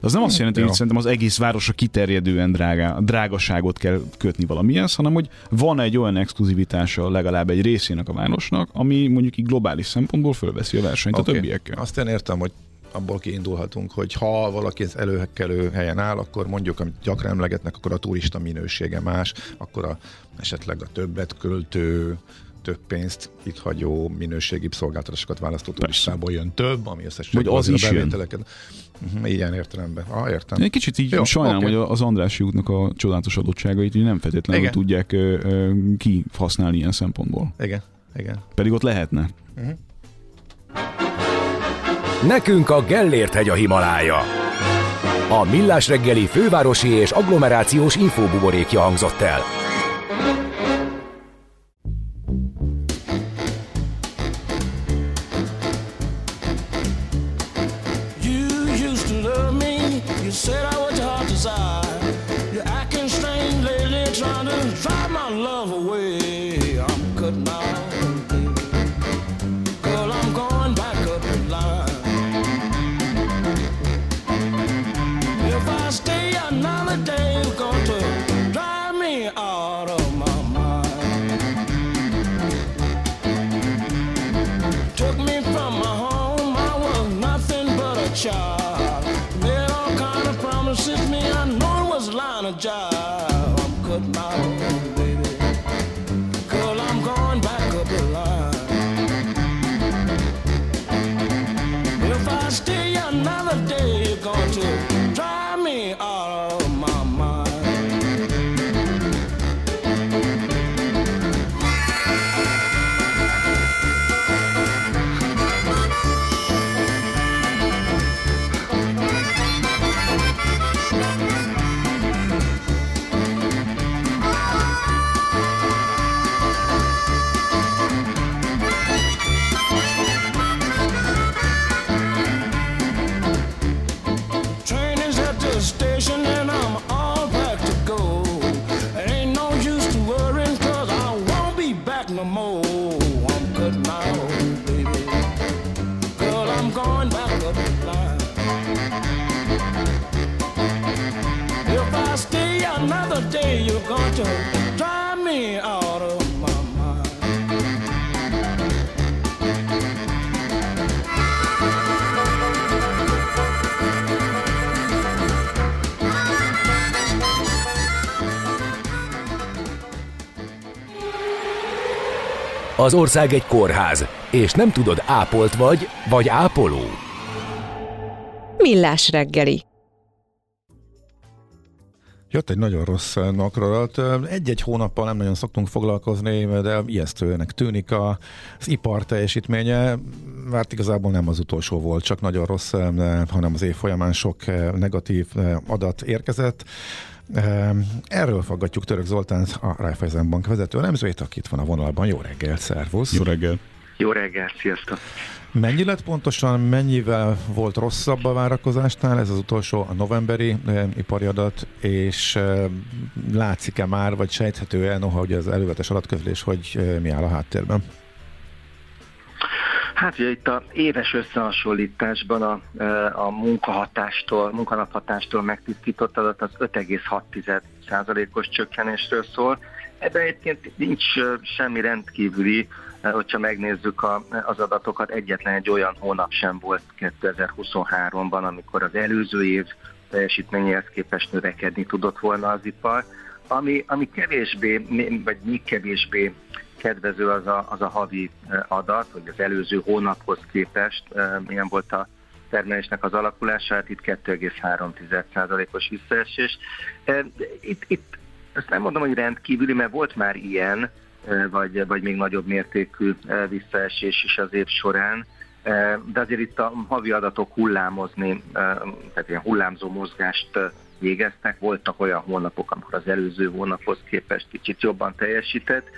Az nem azt jelenti, hogy szerintem az egész városra kiterjedően drágá, drágaságot kell kötni valamihez, hanem hogy van egy olyan exkluzivitása legalább egy részének a városnak, ami mondjuk így globális szempontból fölveszi a versenyt Oké. a többiekkel. Azt én értem, hogy abból kiindulhatunk, hogy ha valaki az előkelő helyen áll, akkor mondjuk, amit gyakran emlegetnek, akkor a turista minősége más, akkor a, esetleg a többet költő, több pénzt itt hagyó minőségi szolgáltatásokat választó turistából jön több, ami összességében az azért a is jön. Uh-huh, ilyen értelemben. Ah, értem. Egy kicsit így Jó, sajnálom, oké. hogy az Andrássy útnak a csodálatos adottságait nem feltétlenül Igen. tudják ö, ö, kihasználni ilyen szempontból. Igen, igen. Pedig ott lehetne. Nekünk a Gellért hegy a Himalája. A Millás reggeli fővárosi és agglomerációs infóbuborékja hangzott el. Az ország egy kórház, és nem tudod, ápolt vagy, vagy ápoló. Millás reggeli. Jött egy nagyon rossz eh, nakradat. Egy-egy hónappal nem nagyon szoktunk foglalkozni, de ijesztőnek tűnik a- az ipar teljesítménye. Mert igazából nem az utolsó volt, csak nagyon rossz, eh, hanem az év folyamán sok eh, negatív adat érkezett. Eh, Erről faggatjuk Török Zoltánt, a Raiffeisen Bank vezető elemzőjét, aki itt van a vonalban. Jó reggel, szervusz! Jó reggel. Jó reggelt, sziasztok! Mennyi lett pontosan, mennyivel volt rosszabb a várakozásnál ez az utolsó, a novemberi e, ipari adat, és e, látszik-e már, vagy sejthető-e, noha ugye az elővetes adatközlés, hogy e, mi áll a háttérben? Hát ugye itt a éves összehasonlításban a, a munkahatástól, munkanaphatástól megtisztított adat az 5,6%-os csökkenésről szól, Ebben egyébként nincs ö, semmi rendkívüli, ö, hogyha megnézzük a, az adatokat, egyetlen egy olyan hónap sem volt 2023-ban, amikor az előző év teljesítményéhez képest növekedni tudott volna az ipar. Ami, ami kevésbé, vagy még kevésbé kedvező az a, az a havi ö, adat, hogy az előző hónaphoz képest milyen volt a termelésnek az alakulása, hát itt 2,3%-os visszaesés. E, Itt, itt azt nem mondom, hogy rendkívüli, mert volt már ilyen, vagy, vagy még nagyobb mértékű visszaesés is az év során, de azért itt a havi adatok hullámozni, tehát ilyen hullámzó mozgást végeztek, voltak olyan hónapok, amikor az előző hónaphoz képest kicsit jobban teljesített.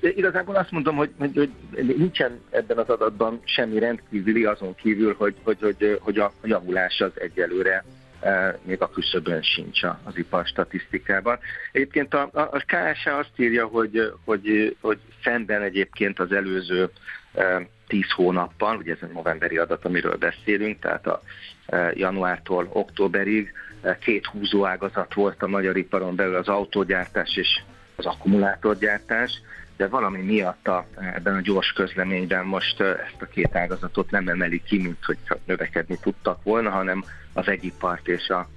De igazából azt mondom, hogy, hogy, hogy nincsen ebben az adatban semmi rendkívüli, azon kívül, hogy, hogy, hogy, hogy a javulás az egyelőre e, még a küszöbön sincs az ipar statisztikában. Egyébként a, a, a KSH azt írja, hogy, hogy, hogy szemben egyébként az előző e, 10 hónapban, ugye ez egy novemberi adat, amiről beszélünk, tehát a e, januártól októberig két húzóágazat volt a magyar iparon belül az autógyártás és az akkumulátorgyártás, de valami miatt a, ebben a gyors közleményben most ezt a két ágazatot nem emeli ki, mint hogy növekedni tudtak volna, hanem az egyipart és a,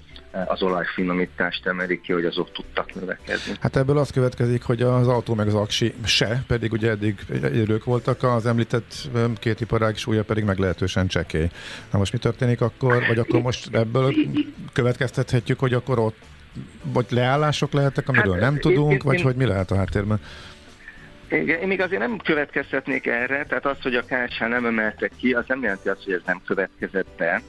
az olajfinomítást emelik ki, hogy azok tudtak növekedni. Hát ebből az következik, hogy az autó meg az aksi se, pedig ugye eddig egyedülök voltak, az említett két iparág súlya pedig meglehetősen csekély. Na most mi történik akkor, vagy akkor most ebből következtethetjük, hogy akkor ott vagy leállások lehetnek, amiről Hát, nem tudunk, én- vagy én- hogy mi lehet a háttérben? Igen, én még azért nem következtetnék erre, tehát az, hogy a KSH nem emelte ki, az nem jelenti azt, hogy ez nem következett be.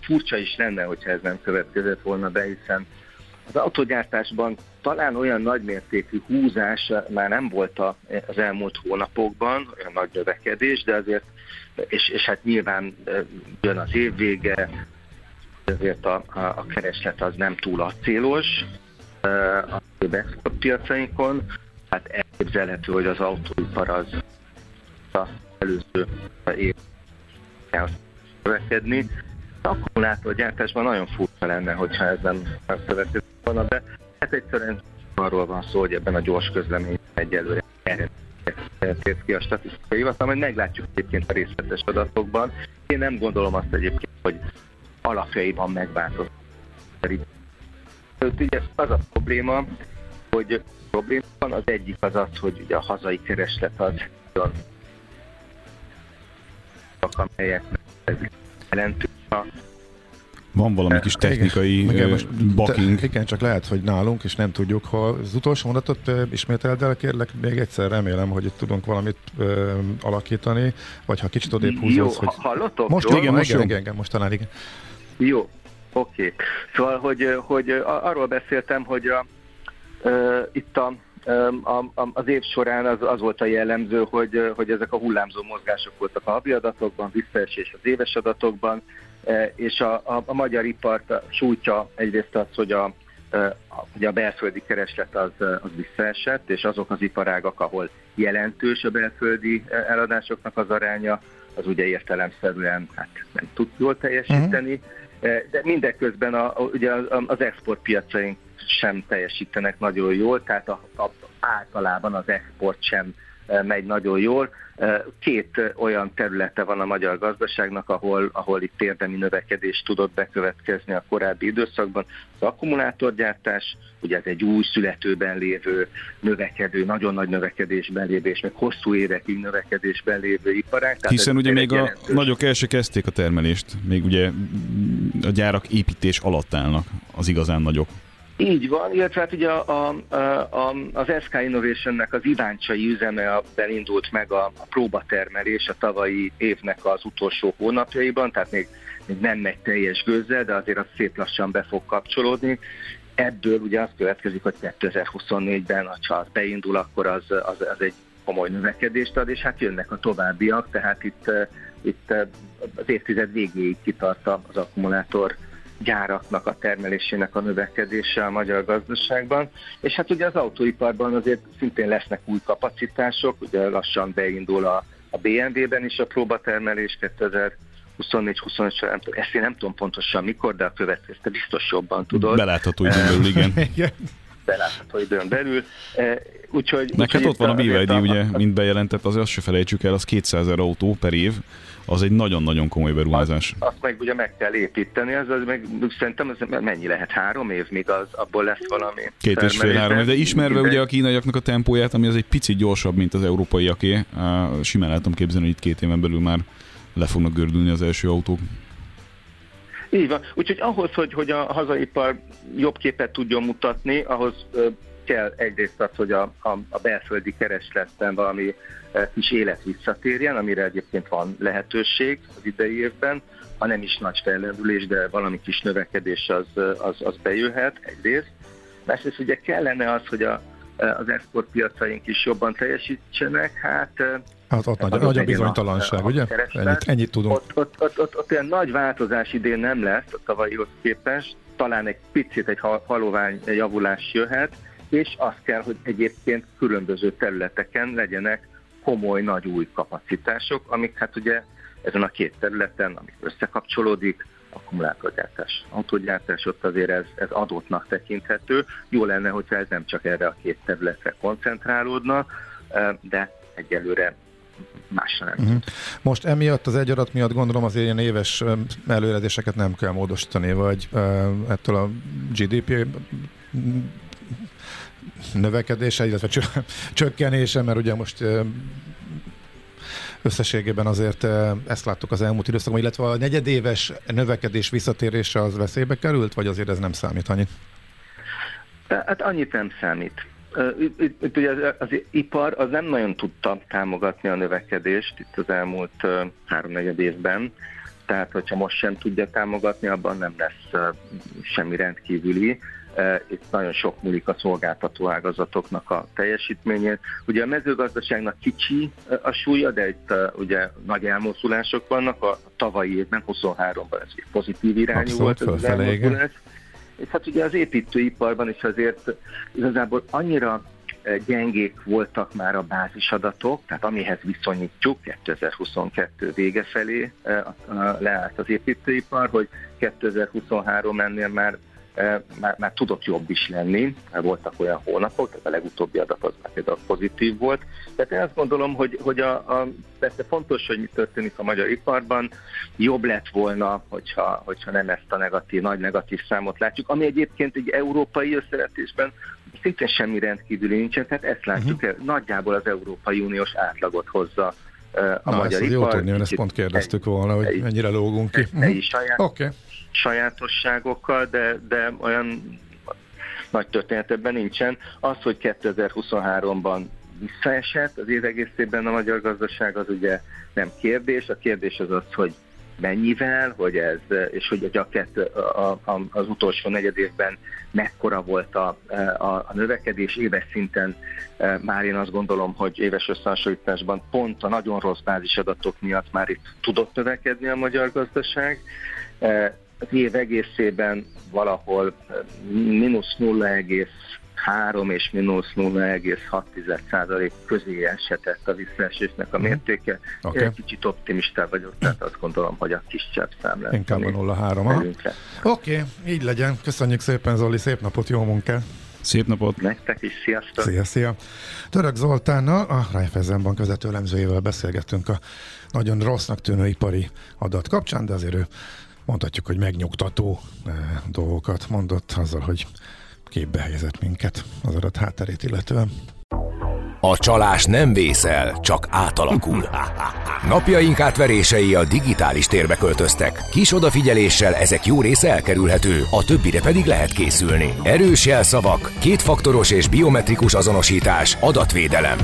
Furcsa is lenne, hogyha ez nem következett volna be, hiszen az autogyártásban talán olyan nagymértékű húzás már nem volt az elmúlt hónapokban, olyan nagy növekedés, de azért, és, és hát nyilván jön az év vége, ezért a, a, a kereslet az nem túl acélos a főbb exportpiacainkon, hát elképzelhető, hogy az autóipar az az előző év növekedni. Akkumulátorgyártásban nagyon furcsa lenne, hogyha ez nem következik volna be. Hát egyszerűen arról van szó, hogy ebben a gyors közlemény egyelőre tért ki a statisztikai hivatal, majd meglátjuk egyébként a részletes adatokban. Én nem gondolom azt egyébként, hogy alapjaiban megváltozott. Ugye az a probléma, hogy probléma van, az egyik az az, hogy ugye a hazai kereslet az olyan amelyeknek jelentős a Van valami kis technikai Igen, igen, most baking. Te, igen, csak lehet, hogy nálunk, és nem tudjuk, ha az utolsó mondatot ö, ismételd el, kérlek, még egyszer remélem, hogy itt tudunk valamit ö, alakítani, vagy ha kicsit odébb Jó, húzódsz, hogy... ha- hallotok? Most Jó? igen, most igen, jó. igen, igen, most talán igen. Jó, oké. Szóval, hogy, hogy arról beszéltem, hogy a, uh, itt a, a, a, az év során az, az volt a jellemző, hogy, hogy ezek a hullámzó mozgások voltak a havi adatokban, visszaesés az éves adatokban, és a, a, a magyar ipart sújtja egyrészt az, hogy a, eh, a, ugye a belföldi kereslet az, eh, az visszaesett, és azok az iparágak, ahol jelentős a belföldi eh, eladásoknak az aránya, az ugye értelemszerűen hát nem tud jól teljesíteni, Eh, de mindeközben a, ugye az, exportpiacaink sem teljesítenek nagyon jól, tehát a, a, általában az export sem eh, megy nagyon jól. Eh, Két eh, olyan területe van a magyar gazdaságnak, ahol, ahol itt érdemi növekedés tudott bekövetkezni a korábbi időszakban. Az akkumulátorgyártás, ugye ez egy új születőben lévő, növekedő, nagyon nagy növekedésben lévő, és még hosszú évekig növekedésben lévő iparág. Hiszen ugye még tényleg a jelentős. nagyok el se kezdték a termelést, még ugye a gyárak építés alatt állnak az igazán nagyok. Így van, illetve hát ugye a, a, a, az SK Innovationnek az Iváncsai üzeme elindult meg a, a próbatermelés a tavalyi évnek az utolsó hónapjaiban, tehát még, még nem megy teljes gőzzel, de azért az szép lassan be fog kapcsolódni. Ebből ugye az következik, hogy 2024-ben, ha az beindul, akkor az, az, az egy komoly növekedést ad, és hát jönnek a továbbiak, tehát itt, eh, itt eh, az évtized végéig kitart az akkumulátor gyáraknak a termelésének a növekedése a magyar gazdaságban, és hát ugye az autóiparban azért szintén lesznek új kapacitások, ugye lassan beindul a, a BMW-ben is a próbatermelés 2024-25 során, ezt én nem tudom pontosan mikor, de a következő biztos jobban tudod Belátható időn belül, igen. belátható időn belül. E, úgyhogy, Meg hát úgyhogy ott van a BYD, ugye, mint bejelentett, azért azt se felejtsük el, az 200 ezer autó per év, az egy nagyon-nagyon komoly beruházás. Azt meg ugye meg kell építeni, ez az meg szerintem ez mennyi lehet? Három év, míg az, abból lesz valami. Két és fél három év, de ismerve ugye a kínaiaknak a tempóját, ami az egy picit gyorsabb, mint az európaiaké, simán el tudom képzelni, hogy itt két éven belül már le fognak gördülni az első autók. Így van. Úgyhogy ahhoz, hogy, hogy a hazaipar jobb képet tudjon mutatni, ahhoz kell egyrészt az, hogy a, a, a belföldi keresletben valami ö, kis élet visszatérjen, amire egyébként van lehetőség az idei évben, ha nem is nagy fellendülés, de valami kis növekedés az, ö, az, az bejöhet egyrészt. Másrészt ugye kellene az, hogy a, az exportpiacaink is jobban teljesítsenek, hát Hát ott nagy, az nagy a bizonytalanság, a ugye? Ennyit, ennyit tudunk. Ott, ott, ott, ott, ott olyan nagy változás idén nem lesz a tavalyihoz képest, talán egy picit egy ha- halovány javulás jöhet, és az kell, hogy egyébként különböző területeken legyenek komoly, nagy új kapacitások, amik hát ugye ezen a két területen, amik összekapcsolódik, akkumulátorgyártás, autógyártás, ott azért ez, ez adottnak tekinthető. Jó lenne, hogyha ez nem csak erre a két területre koncentrálódna, de egyelőre másra nem. Uh-huh. Most emiatt az egy adat miatt gondolom azért ilyen éves ö, előredéseket nem kell módosítani, vagy ettől a GDP növekedése, illetve csö- csökkenése, mert ugye most összességében azért ezt láttuk az elmúlt időszakban, illetve a negyedéves növekedés visszatérése az veszélybe került, vagy azért ez nem számít annyit? Hát annyit nem számít. Ugye az, az ipar az nem nagyon tudta támogatni a növekedést itt az elmúlt háromnegyed évben, tehát hogyha most sem tudja támogatni, abban nem lesz semmi rendkívüli. Ö, Itt nagyon sok múlik a szolgáltató ágazatoknak a teljesítményén. Ugye a mezőgazdaságnak kicsi ö, a súlya, de itt ö, ugye nagy elmozdulások vannak. A tavalyi évben, 23-ban ez egy pozitív irányú Abszolút, volt az elmozdulás. És hát ugye az építőiparban is azért igazából annyira eh, gyengék voltak már a bázisadatok, tehát amihez viszonyítjuk 2022 vége felé eh, eh, leállt az építőipar, hogy 2023 ennél már eh, már, már tudott jobb is lenni, voltak olyan hónapok, tehát a legutóbbi adat az már például pozitív volt. Tehát én azt gondolom, hogy, hogy a, a, persze fontos, hogy mi történik a magyar iparban, jobb lett volna, hogyha, hogyha nem ezt a negatív, nagy negatív számot látjuk, ami egyébként egy európai összevetésben szintén semmi rendkívüli nincsen, tehát ezt látjuk, uh-huh. nagyjából az Európai Uniós átlagot hozza eh, a Na, magyar ezt ipar. jó tudni, mert ezt pont kérdeztük egy- volna, hogy egy- mennyire lógunk ki. Mhm. helyi saját. Okay. sajátosságokkal, de, de olyan nagy történet ebben nincsen. Az, hogy 2023-ban visszaesett az év egészében a magyar gazdaság, az ugye nem kérdés. A kérdés az az, hogy mennyivel, hogy ez, és hogy a, a, a, az utolsó negyed évben mekkora volt a, a, a növekedés éves szinten. E, már én azt gondolom, hogy éves összehasonlításban pont a nagyon rossz bázisadatok miatt már itt tudott növekedni a magyar gazdaság. E, az év egészében valahol e, mínusz 0, 3 és mínusz 0,6% közé eshetett a visszaesésnek a mértéke. Okay. Én kicsit optimistább vagyok, tehát azt gondolom, hogy a kisebb szám lesz. Inkább a 0,3. Oké, okay, így legyen. Köszönjük szépen, Zoli, szép napot, jó munkát! Szép napot! Nektek is, sziasztok! Szia, szia! Török Zoltánnal, a Raiffeisen Bank vezető beszélgettünk a nagyon rossznak tűnő ipari adat kapcsán, de azért ő mondhatjuk, hogy megnyugtató eh, dolgokat mondott azzal, hogy képbe helyezett minket az adat hátterét illetően. A csalás nem vészel, csak átalakul. Napjaink átverései a digitális térbe költöztek. Kis odafigyeléssel ezek jó része elkerülhető, a többire pedig lehet készülni. Erős jelszavak, kétfaktoros és biometrikus azonosítás, adatvédelem.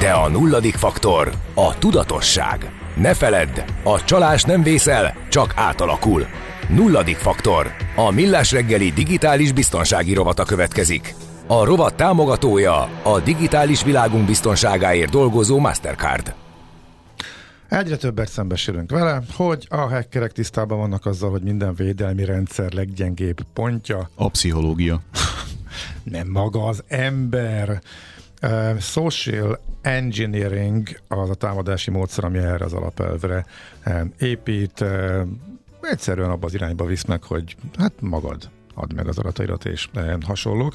De a nulladik faktor a tudatosság. Ne feledd, a csalás nem vészel, csak átalakul. Nulladik faktor. A Millás reggeli digitális biztonsági rovata következik. A rovat támogatója a digitális világunk biztonságáért dolgozó Mastercard. Egyre többet szembesülünk vele, hogy a hackerek tisztában vannak azzal, hogy minden védelmi rendszer leggyengébb pontja A pszichológia. nem maga az ember. Uh, social engineering az a támadási módszer, ami erre az alapelvre uh, épít. Uh, egyszerűen abba az irányba visz meg, hogy hát magad add meg az adatairat és hasonlók.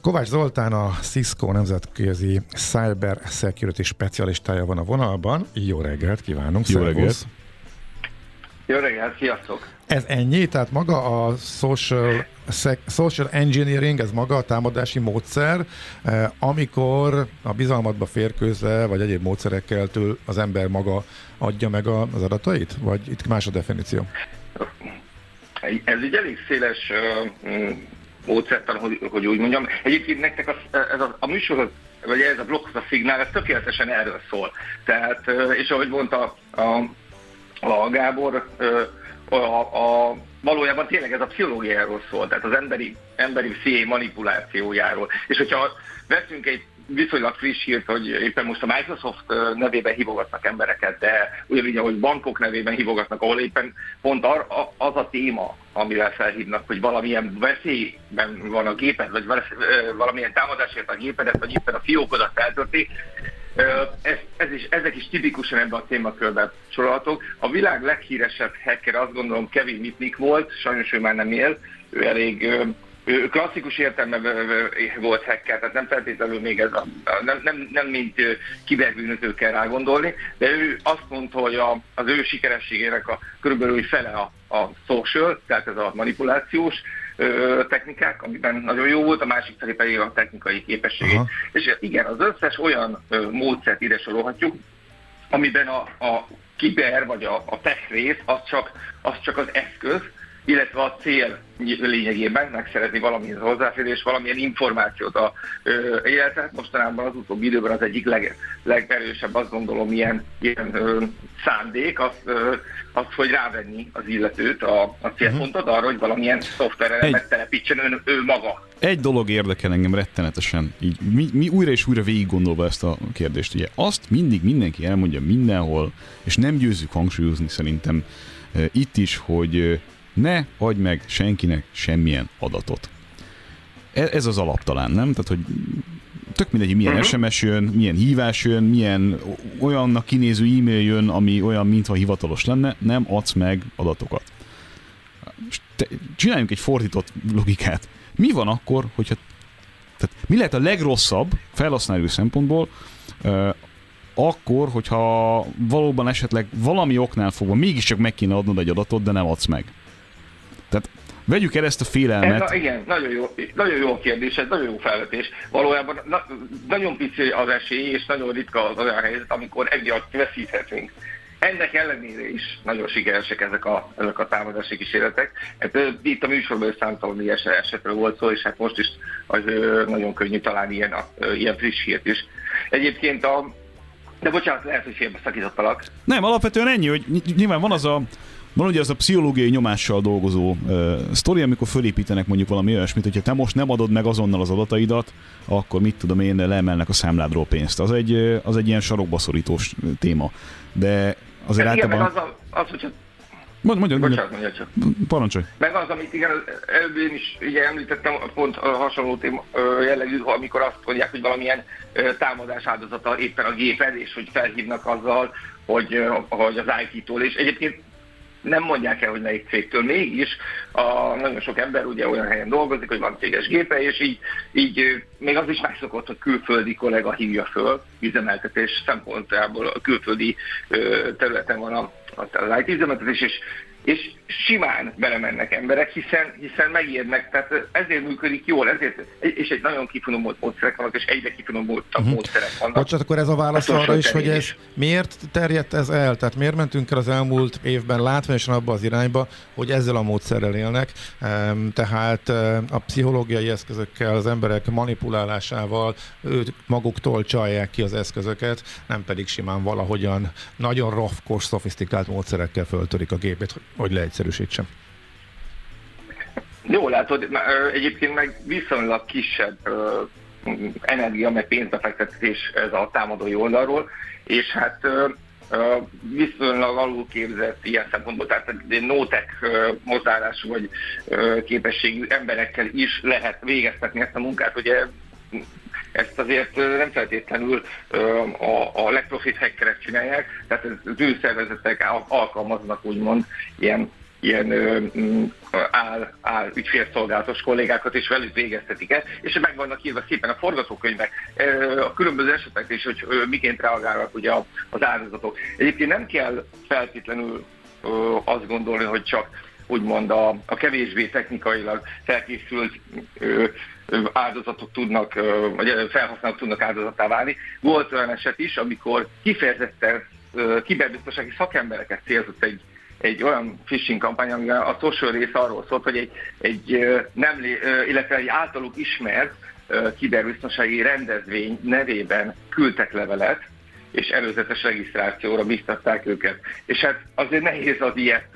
Kovács Zoltán, a Cisco nemzetközi cyber security specialistája van a vonalban. Jó reggelt kívánunk! Jó szervusz. reggelt. Jó reggelt, sziasztok! Ez ennyi? Tehát maga a social, social engineering, ez maga a támadási módszer, eh, amikor a bizalmatba férkőzve, vagy egyéb módszerekkel től az ember maga adja meg a, az adatait? Vagy itt más a definíció? Ez egy elég széles uh, módszertan, hogy, hogy úgy mondjam. Egyébként nektek az, ez a, a műsor, vagy ez a bloghoz a szignál, ez tökéletesen erről szól. Tehát, és ahogy mondta a, a Gábor, uh, a, a, valójában tényleg ez a pszichológiáról szól, tehát az emberi, emberi psziché manipulációjáról. És hogyha veszünk egy viszonylag friss hírt, hogy éppen most a Microsoft nevében hívogatnak embereket, de ugyanígy, ahogy bankok nevében hívogatnak, ahol éppen pont az a téma, amivel felhívnak, hogy valamilyen veszélyben van a géped, vagy valamilyen támadásért a gépedet, vagy éppen a fiókodat feltörték, Ö, ez, ez is, ezek is tipikusan ebben a témakörben sorolhatók. A világ leghíresebb hacker azt gondolom Kevin Mitnick volt, sajnos ő már nem él, ő elég ő klasszikus értelemben volt hacker, tehát nem feltétlenül még ez a, nem, nem, nem mint kiberbűnöző kell rá gondolni, de ő azt mondta, hogy a, az ő sikerességének a körülbelül fele a, a social, tehát ez a manipulációs technikák, amiben nagyon jó volt, a másik felé pedig a technikai képességé. Aha. És igen, az összes olyan módszert ide sorolhatjuk, amiben a, a kiber vagy a, a tech rész az csak, az csak az eszköz, illetve a cél lényegében meg szeretni valamilyen hozzáférés, valamilyen információt a életet. Mostanában az utóbbi időben az egyik leg, legerősebb, azt gondolom, ilyen, ilyen ö, szándék, az, ö, az, hogy rávenni az illetőt, a, a célpontot arra, hogy valamilyen szoftverre Egy- megtelepítsen ő, maga. Egy dolog érdekel engem rettenetesen, így mi, mi újra és újra végig gondolva ezt a kérdést. Ugye azt mindig mindenki elmondja mindenhol, és nem győzzük hangsúlyozni szerintem itt is, hogy ne adj meg senkinek semmilyen adatot. E- Ez az alap talán, nem? Tehát, hogy tök mindegy, hogy milyen SMS jön, milyen hívás jön, milyen olyannak kinéző e-mail jön, ami olyan, mintha hivatalos lenne, nem adsz meg adatokat. Te, csináljunk egy fordított logikát. Mi van akkor, hogyha tehát mi lehet a legrosszabb felhasználói szempontból, ö, akkor, hogyha valóban esetleg valami oknál fogva mégiscsak meg kéne adnod egy adatot, de nem adsz meg. Tehát vegyük el ezt a félelmet. Ez a, igen, nagyon jó, nagyon jó a kérdés, ez nagyon jó felvetés. Valójában na, nagyon pici az esély, és nagyon ritka az olyan helyzet, amikor emiatt veszíthetünk. Ennek ellenére is nagyon sikeresek ezek a, ezek a támadási kísérletek. Hát, itt a műsorban számtalan ilyen esetről volt szó, és hát most is az nagyon könnyű találni ilyen, a, ilyen friss hírt is. Egyébként a... De bocsánat, lehet, hogy félbeszakítottalak. Nem, alapvetően ennyi, hogy ny- nyilván van az a van ugye az a pszichológiai nyomással dolgozó uh, sztori, amikor fölépítenek mondjuk valami olyasmit, hogyha te most nem adod meg azonnal az adataidat, akkor mit tudom én, leemelnek a számládról pénzt. Az egy, ö, az egy ilyen sarokbaszorítós ö, téma. De azért Hát igen, általában... az, a, az, hogyha... Mondj, mondjad, Bocsánat, mondjad. mondja csak. Parancsolj. Meg az, amit igen, előbb én is ugye említettem, pont a hasonló téma, ö, jellegű, amikor azt mondják, hogy valamilyen ö, támadás áldozata éppen a géped, és hogy felhívnak azzal, hogy, ö, hogy az IT-tól, és egyébként nem mondják el, hogy melyik cégtől, mégis a, nagyon sok ember ugye olyan helyen dolgozik, hogy van céges gépe, és így, így még az is megszokott, hogy külföldi kollega hívja föl üzemeltetés szempontjából. A külföldi ö, területen van a, az IT üzemeltetés, és és simán belemennek emberek, hiszen, hiszen megijednek, tehát ezért működik jól, ezért, és egy nagyon kifinomult módszerek vannak, és egyre kifinomultabb uh-huh. módszerek vannak. Bocsánat, akkor ez a válasz A arra is, hogy ez miért terjedt ez el? Tehát miért mentünk el az elmúlt évben látványosan abba az irányba, hogy ezzel a módszerrel élnek, tehát a pszichológiai eszközökkel, az emberek manipulálásával ők maguktól csalják ki az eszközöket, nem pedig simán valahogyan nagyon rafkos, szofisztikált módszerekkel föltörik a gépét, hogy- hogy leegyszerűsítsem. Jól látod, egyébként meg viszonylag kisebb energia, meg pénzbefektetés ez a támadói oldalról, és hát viszonylag alul képzett ilyen szempontból, tehát ö, hozzáállású vagy képességű emberekkel is lehet végeztetni ezt a munkát, ugye ezt azért nem feltétlenül a, a legprofit hackerek csinálják, tehát az ő szervezetek al- alkalmaznak úgymond ilyen ilyen mm, áll, áll ügyfélszolgálatos kollégákat, és velük végeztetik el, és meg vannak írva szépen a forgatókönyvek, a különböző esetek is, hogy miként reagálnak ugye az áldozatok. Egyébként nem kell feltétlenül azt gondolni, hogy csak úgymond a, a kevésbé technikailag felkészült ö, áldozatok tudnak, ö, vagy felhasználók tudnak áldozattá válni. Volt olyan eset is, amikor kifejezetten ö, kiberbiztonsági szakembereket célzott egy, egy olyan phishing kampány, amivel a social rész arról szólt, hogy egy, egy nem, illetve egy általuk ismert kiberbiztonsági rendezvény nevében küldtek levelet, és előzetes regisztrációra biztatták őket. És hát azért nehéz az ilyet,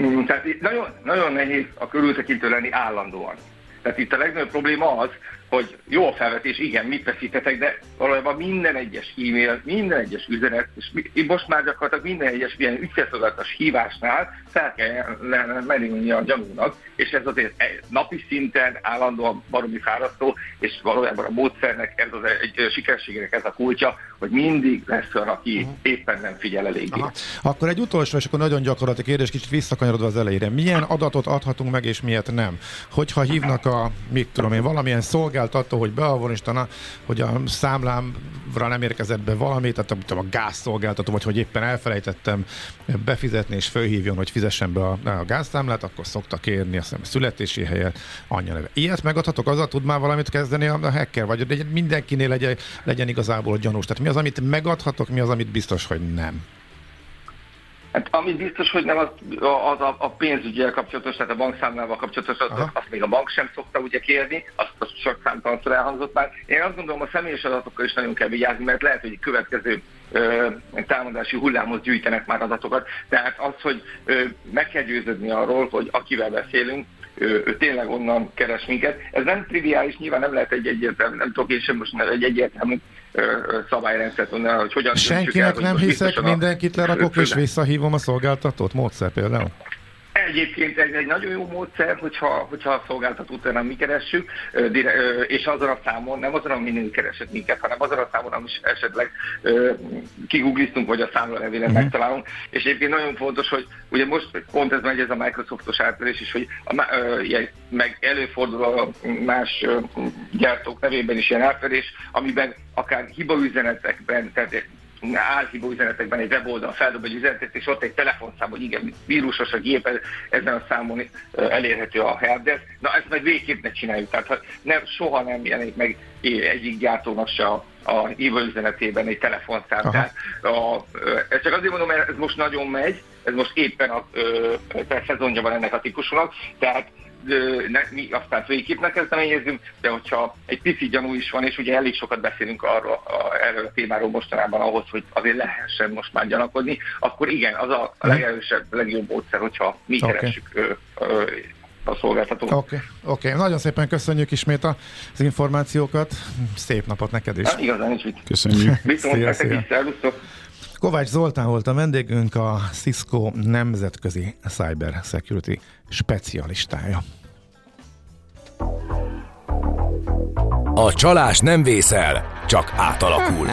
mm, tehát nagyon, nagyon nehéz a körültekintő lenni állandóan. Tehát itt a legnagyobb probléma az, hogy jó a felvetés, igen, mit veszítetek, de valójában minden egyes e-mail, minden egyes üzenet, és most már gyakorlatilag minden egyes ilyen ügyfélszolgálatos hívásnál fel kell merülni a gyanúnak, és ez azért napi szinten állandóan baromi fárasztó, és valójában a módszernek ez az egy sikerségének ez a kulcsa, hogy mindig lesz olyan, aki éppen nem figyel eléggé. Aha. Akkor egy utolsó, és akkor nagyon gyakorlati kérdés, kicsit visszakanyarodva az elejére. Milyen adatot adhatunk meg, és miért nem? Hogyha hívnak a, mit tudom én, valamilyen szolgáltató, hogy beavonistana, hogy a számlámra nem érkezett be valami, tehát mit tudom, a gázszolgáltató, vagy hogy éppen elfelejtettem befizetni, és fölhívjon, hogy fizessen be a, a gázszámlát, akkor szokta kérni, azt hiszem, a születési helye, anyja neve. Ilyet megadhatok, azzal tud már valamit kezdeni a, a hacker, vagy mindenkinél legyen, legyen igazából gyanús. Tehát mi az, amit megadhatok, mi az, amit biztos, hogy nem? Hát amit biztos, hogy nem az, az a, a pénzügyel kapcsolatos, tehát a bankszámlával kapcsolatos, azt, Aha. azt még a bank sem szokta ugye kérni, azt, azt csak számtalanszor elhangzott már. Én azt gondolom, a személyes adatokkal is nagyon kell vigyázni, mert lehet, hogy következő ö, támadási hullámhoz gyűjtenek már adatokat. Tehát az, hogy ö, meg kell győződni arról, hogy akivel beszélünk, ő, ő tényleg onnan keres minket. Ez nem triviális, nyilván nem lehet egy egyértelmű, nem tudok én sem most egy egyértelmű szabályrendszert hogy hogyan döntsük el, Senkinek hogy nem hiszek, mindenkit lerakok és visszahívom a szolgáltatót, módszer például. Egyébként ez egy nagyon jó módszer, hogyha, hogyha a szolgáltatót nem mi keressük, és azon a számon, nem azon, amin keresett minket, hanem azon a számon, amit esetleg ö, kigoogliztunk, vagy a számla nevélen Mhm. megtalálunk. És egyébként nagyon fontos, hogy ugye most pont ez megy ez a Microsoftos átverés is, hogy a, ilyen, meg előfordul a más gyártók nevében is ilyen átverés, amiben akár hibaüzenetekben, tehát álhibó üzenetekben egy weboldal feldob egy üzenetet, és ott egy telefonszám, hogy igen, vírusos a gép, ezen a számon elérhető a helpdesk. Na ezt meg végképp ne csináljuk, tehát nem, soha nem jelenik meg egyik gyártónak se a, a hívó üzenetében egy telefonszám. Aha. Tehát a, ezt csak azért mondom, mert ez most nagyon megy, ez most éppen a, a szezonja van ennek a típusúnak, tehát ne, mi aztán végképp ne kezdeményezzünk, de hogyha egy pici gyanú is van, és ugye elég sokat beszélünk arról, a, erről a témáról mostanában ahhoz, hogy azért lehessen most már gyanakodni, akkor igen, az a legerősebb, legjobb módszer, hogyha mi Oké. keressük ö, ö, a szolgáltatót. Oké, okay. okay. nagyon szépen köszönjük ismét az információkat. Szép napot neked is. Hát, igazán nincs mit. Köszönjük. Viszont Szia, szia. Kovács Zoltán volt a vendégünk, a Cisco nemzetközi cyber security specialistája. A csalás nem vészel, csak átalakul.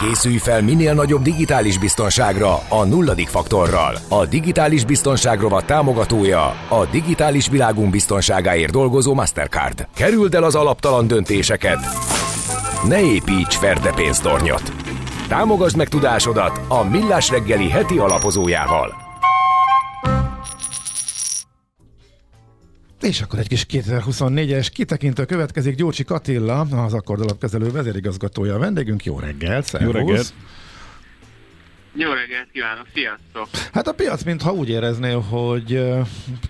Készülj fel minél nagyobb digitális biztonságra a nulladik faktorral. A digitális biztonság rovat támogatója a digitális világunk biztonságáért dolgozó Mastercard. Kerüld el az alaptalan döntéseket. Ne építs ferde pénztornyot. Támogasd meg tudásodat a Millás reggeli heti alapozójával. És akkor egy kis 2024-es kitekintő következik. Gyurcsi Katilla, az Akkord alapkezelő vezérigazgatója a vendégünk. Jó reggel, Jó szervusz! reggelt! Jó reggelt kívánok, sziasztok! Hát a piac mintha úgy érezné, hogy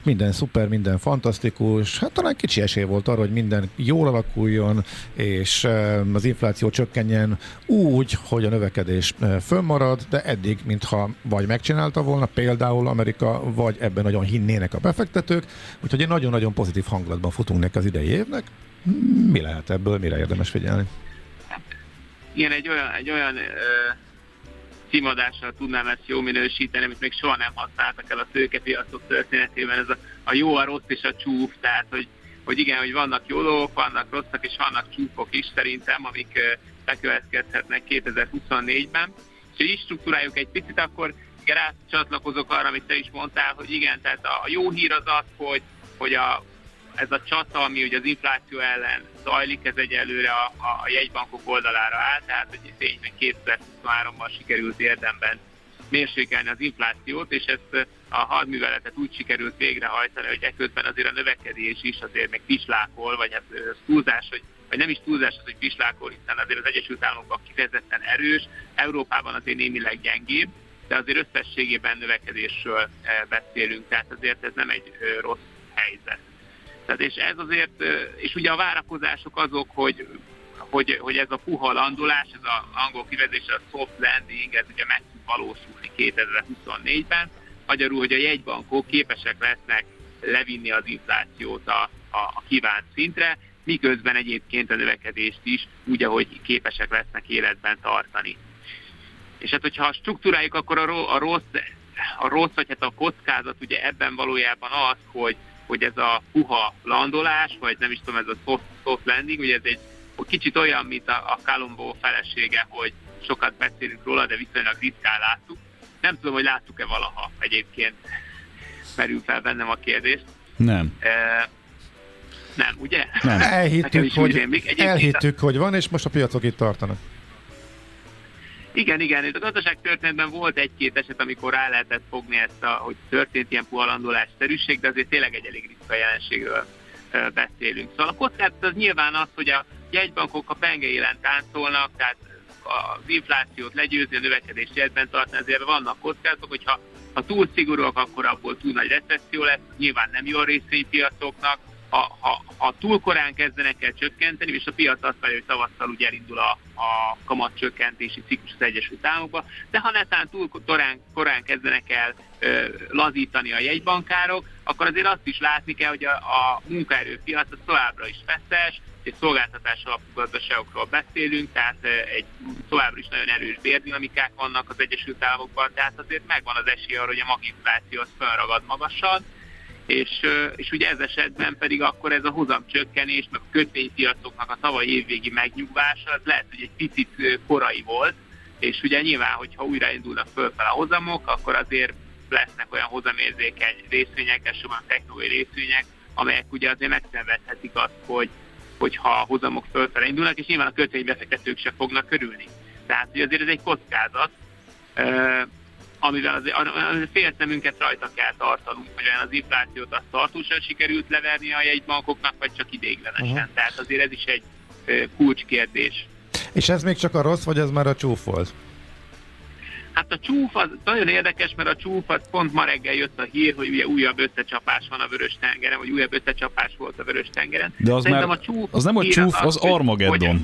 minden szuper, minden fantasztikus, hát talán kicsi esély volt arra, hogy minden jól alakuljon, és az infláció csökkenjen úgy, hogy a növekedés fönnmarad, de eddig, mintha vagy megcsinálta volna, például Amerika, vagy ebben nagyon hinnének a befektetők, úgyhogy egy nagyon-nagyon pozitív hangulatban futunk neki az idei évnek. Mi lehet ebből, mire érdemes figyelni? Igen, egy olyan, egy olyan ö, címadással tudnám ezt jó minősíteni, amit még soha nem használtak el a tőkepiacok történetében. Ez a, a jó, a rossz és a csúf, tehát hogy, hogy igen, hogy vannak jó dolgok, vannak rosszak és vannak csúfok is szerintem, amik bekövetkezhetnek 2024-ben. És így struktúráljuk egy picit, akkor még rá csatlakozok arra, amit te is mondtál, hogy igen, tehát a jó hír az az, hogy, hogy a, ez a csata, ami ugye az infláció ellen zajlik, ez egyelőre a, a jegybankok oldalára áll, tehát hogy tényleg 2023-ban sikerült érdemben mérsékelni az inflációt, és ezt a hadműveletet úgy sikerült végrehajtani, hogy ekközben azért a növekedés is azért még pislákol, vagy hát túlzás, hogy vagy nem is túlzás az, hogy pislákol, hiszen azért az Egyesült Államokban kifejezetten erős, Európában azért némileg gyengébb, de azért összességében növekedésről beszélünk, tehát azért ez nem egy rossz helyzet. Tehát és ez azért, és ugye a várakozások azok, hogy hogy, hogy ez a puha landulás, ez az angol kivezés, a soft landing, ez ugye meg tud valósulni 2024-ben, magyarul, hogy a jegybankok képesek lesznek levinni az inflációt a, a, a kívánt szintre, miközben egyébként a növekedést is úgy, ahogy képesek lesznek életben tartani. És hát, hogyha struktúráljuk, akkor a rossz, a rossz, vagy hát a kockázat ugye ebben valójában az, hogy, hogy ez a puha landolás, vagy nem is tudom, ez a soft, soft landing, ugye ez egy kicsit olyan, mint a, a Colombo felesége, hogy sokat beszélünk róla, de viszonylag ritkán láttuk. Nem tudom, hogy láttuk-e valaha egyébként. Merül fel bennem a kérdést. Nem. E, nem, ugye? Nem. Elhittük, hogy, elhittük, hogy van, és most a piacok itt tartanak. Igen, igen, és a gazdaság történetben volt egy-két eset, amikor rá lehetett fogni ezt, a, hogy történt ilyen puhalandolásszerűség, de azért tényleg egy elég ritka jelenségről beszélünk. Szóval a kockázat az nyilván az, hogy a jegybankok a penge élen táncolnak, tehát az inflációt legyőzni, a növekedést jegyben tartani, ezért vannak kockázatok, hogyha ha túl szigorúak, akkor abból túl nagy recesszió lesz, nyilván nem jó a részvénypiacoknak, ha, ha, ha túl korán kezdenek el csökkenteni, és a piac azt várja, hogy tavasszal ugye elindul a, a kamatcsökkentési ciklus az Egyesült Államokba, de ha netán túl korán, korán kezdenek el ö, lazítani a jegybankárok, akkor azért azt is látni kell, hogy a, a munkaerőpiac az továbbra is feszes, egy szolgáltatás alapú gazdaságokról beszélünk, tehát egy továbbra is nagyon erős bérdinamikák vannak az Egyesült Államokban, tehát azért megvan az esély arra, hogy a maginfláció az fölragad magasan, és, és ugye ez esetben pedig akkor ez a hozamcsökkenés, meg a kötvénypiacoknak a tavaly évvégi megnyugvása, az lehet, hogy egy picit korai volt, és ugye nyilván, hogyha újraindulnak fölfel a hozamok, akkor azért lesznek olyan hozamérzékeny részvények, elsősorban technológiai részvények, amelyek ugye azért megszenvedhetik azt, hogy, hogyha a hozamok fölfele indulnak, és nyilván a kötvénybefektetők se fognak körülni. Tehát, hogy azért ez egy kockázat, amivel azért, azért félszemünket rajta kell tartanunk, hogy olyan az inflációt azt tartósan sikerült leverni a jegybankoknak, vagy csak idéglenesen. Uh-huh. Tehát azért ez is egy kulcskérdés. És ez még csak a rossz, vagy ez már a csúf volt? Hát a csúf az nagyon érdekes, mert a csúf az pont ma reggel jött a hír, hogy ugye újabb összecsapás van a vörös tengeren, vagy újabb összecsapás volt a vörös tengeren. De az, már, a csúf az nem a csúf, az, az Armageddon. Hogy,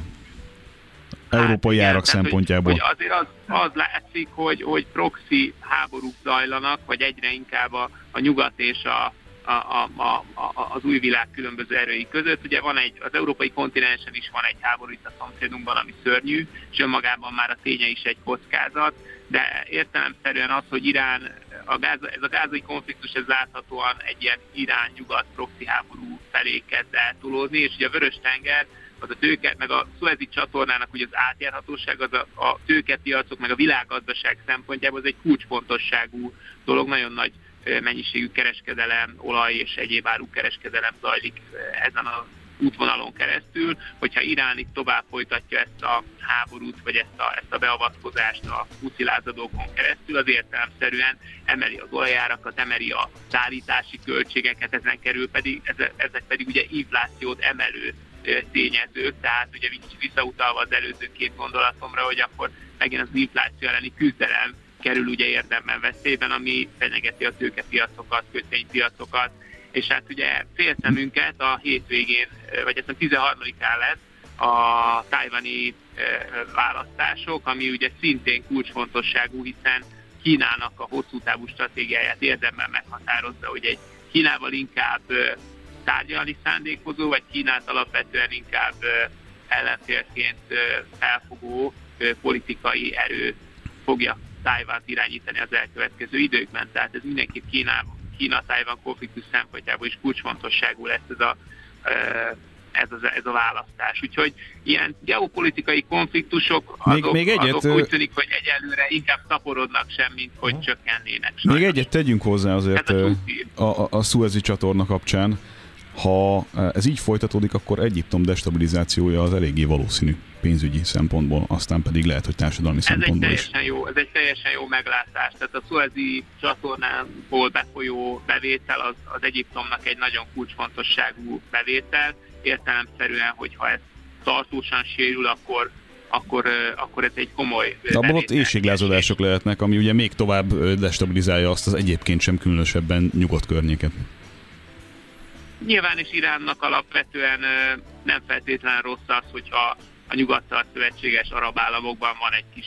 európai hát, árak igen, szempontjából. Hogy, hogy azért az, az látszik, hogy, hogy proxy háborúk zajlanak, vagy egyre inkább a, a nyugat és a, a, a, a, az új világ különböző erői között. Ugye van egy, az európai kontinensen is van egy háború itt a szomszédunkban, ami szörnyű, és önmagában már a ténye is egy kockázat, de értelemszerűen az, hogy Irán, a gáz, ez a gázai konfliktus, ez láthatóan egy ilyen Irán-nyugat proxy háború felé kezd eltolódni, és ugye a Vörös-tenger az a tőke, meg a szuezi csatornának ugye az átjárhatóság, az a, a tőkepiacok, meg a világgazdaság szempontjából az egy kulcsfontosságú dolog, nagyon nagy mennyiségű kereskedelem, olaj és egyéb áruk kereskedelem zajlik ezen a útvonalon keresztül, hogyha Irán itt tovább folytatja ezt a háborút, vagy ezt a, ezt a beavatkozást a puszilázadókon keresztül, az értelemszerűen emeli az olajárakat, emeli a szállítási költségeket, ezen kerül pedig, ezek pedig ugye inflációt emelő tényezők, tehát ugye visszautalva az előző két gondolatomra, hogy akkor megint az infláció elleni küzdelem kerül ugye érdemben veszélyben, ami fenyegeti a tőkepiacokat, kötvénypiacokat, és hát ugye félszemünket a hétvégén, vagy ez a 13-án lesz a tájvani választások, ami ugye szintén kulcsfontosságú, hiszen Kínának a hosszú távú stratégiáját érdemben meghatározza, hogy egy Kínával inkább tárgyalni szándékozó, vagy Kínát alapvetően inkább ellenfélként felfogó politikai erő fogja Tájvánt irányítani az elkövetkező időkben. Tehát ez mindenképp Kína, Kína-Tájván konfliktus szempontjából is kulcsfontosságú lesz ez a ez, az, ez a választás. Úgyhogy ilyen geopolitikai konfliktusok azok, Még- még egyet, azok úgy tűnik, hogy egyelőre inkább szaporodnak sem, mint hogy csökkennének. Még sajnos. egyet tegyünk hozzá azért Ez a a, a, a Suezi csatorna kapcsán. Ha ez így folytatódik, akkor Egyiptom destabilizációja az eléggé valószínű pénzügyi szempontból, aztán pedig lehet, hogy társadalmi Ez egy, szempontból is. teljesen jó, ez egy teljesen jó meglátás. Tehát a Suezi csatornából befolyó bevétel az, az Egyiptomnak egy nagyon kulcsfontosságú bevétel. Értelemszerűen, hogyha ez tartósan sérül, akkor akkor, ö, akkor ez egy komoly ö, De abból ott bevétel. éjséglázadások lehetnek, ami ugye még tovább destabilizálja azt az egyébként sem különösebben nyugodt környéket. Nyilván is Iránnak alapvetően nem feltétlenül rossz az, hogyha a nyugattal szövetséges arab államokban van egy kis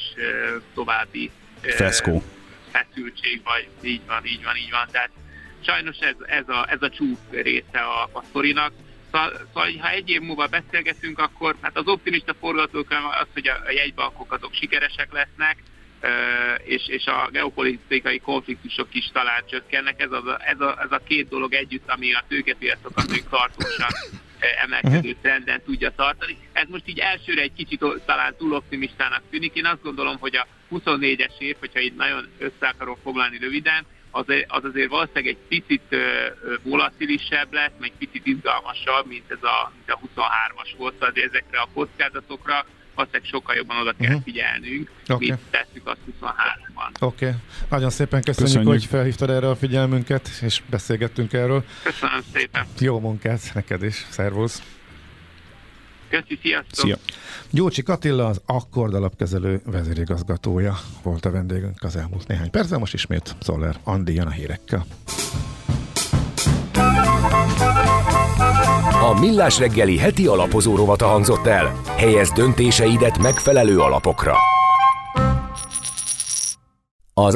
további Feszkó. feszültség, vagy így van, így van, így van. Tehát sajnos ez, ez, a, ez a csúf része a, a sztorinak. Szóval, szóval, ha egy év múlva beszélgetünk, akkor hát az optimista forgatókönyv az, hogy a, a jegybankok azok sikeresek lesznek, és, és a geopolitikai konfliktusok is talán csökkennek. Ez, az a, ez, a, ez a két dolog együtt, ami a tőkepiacokat még tartósan emelkedő trenden tudja tartani. Ez most így elsőre egy kicsit talán túl optimistának tűnik. Én azt gondolom, hogy a 24-es év, hogyha itt nagyon össze akarom foglalni röviden, az, az azért valószínűleg egy picit volatilisebb lesz, meg picit izgalmasabb, mint ez a, mint a 23-as volt, azért ezekre a kockázatokra valószínűleg sokkal jobban oda kell Mhm. figyelnünk, Oké. mint tesszük azt 23-ban. Oké, okay. nagyon szépen köszönjük, Köszönjük. hogy felhívtad erre a figyelmünket, és beszélgettünk erről. Köszönöm szépen. Jó munkát neked is, szervusz! Köszi, sziasztok! Szia! Gyurcsi Attila, az Akkord alapkezelő vezérigazgatója volt a vendégünk az elmúlt néhány percben, most ismét Zoller Andi jön a hírekkel. A Millás reggeli heti alapozó rovata hangzott el. Helyez döntéseidet megfelelő alapokra. Az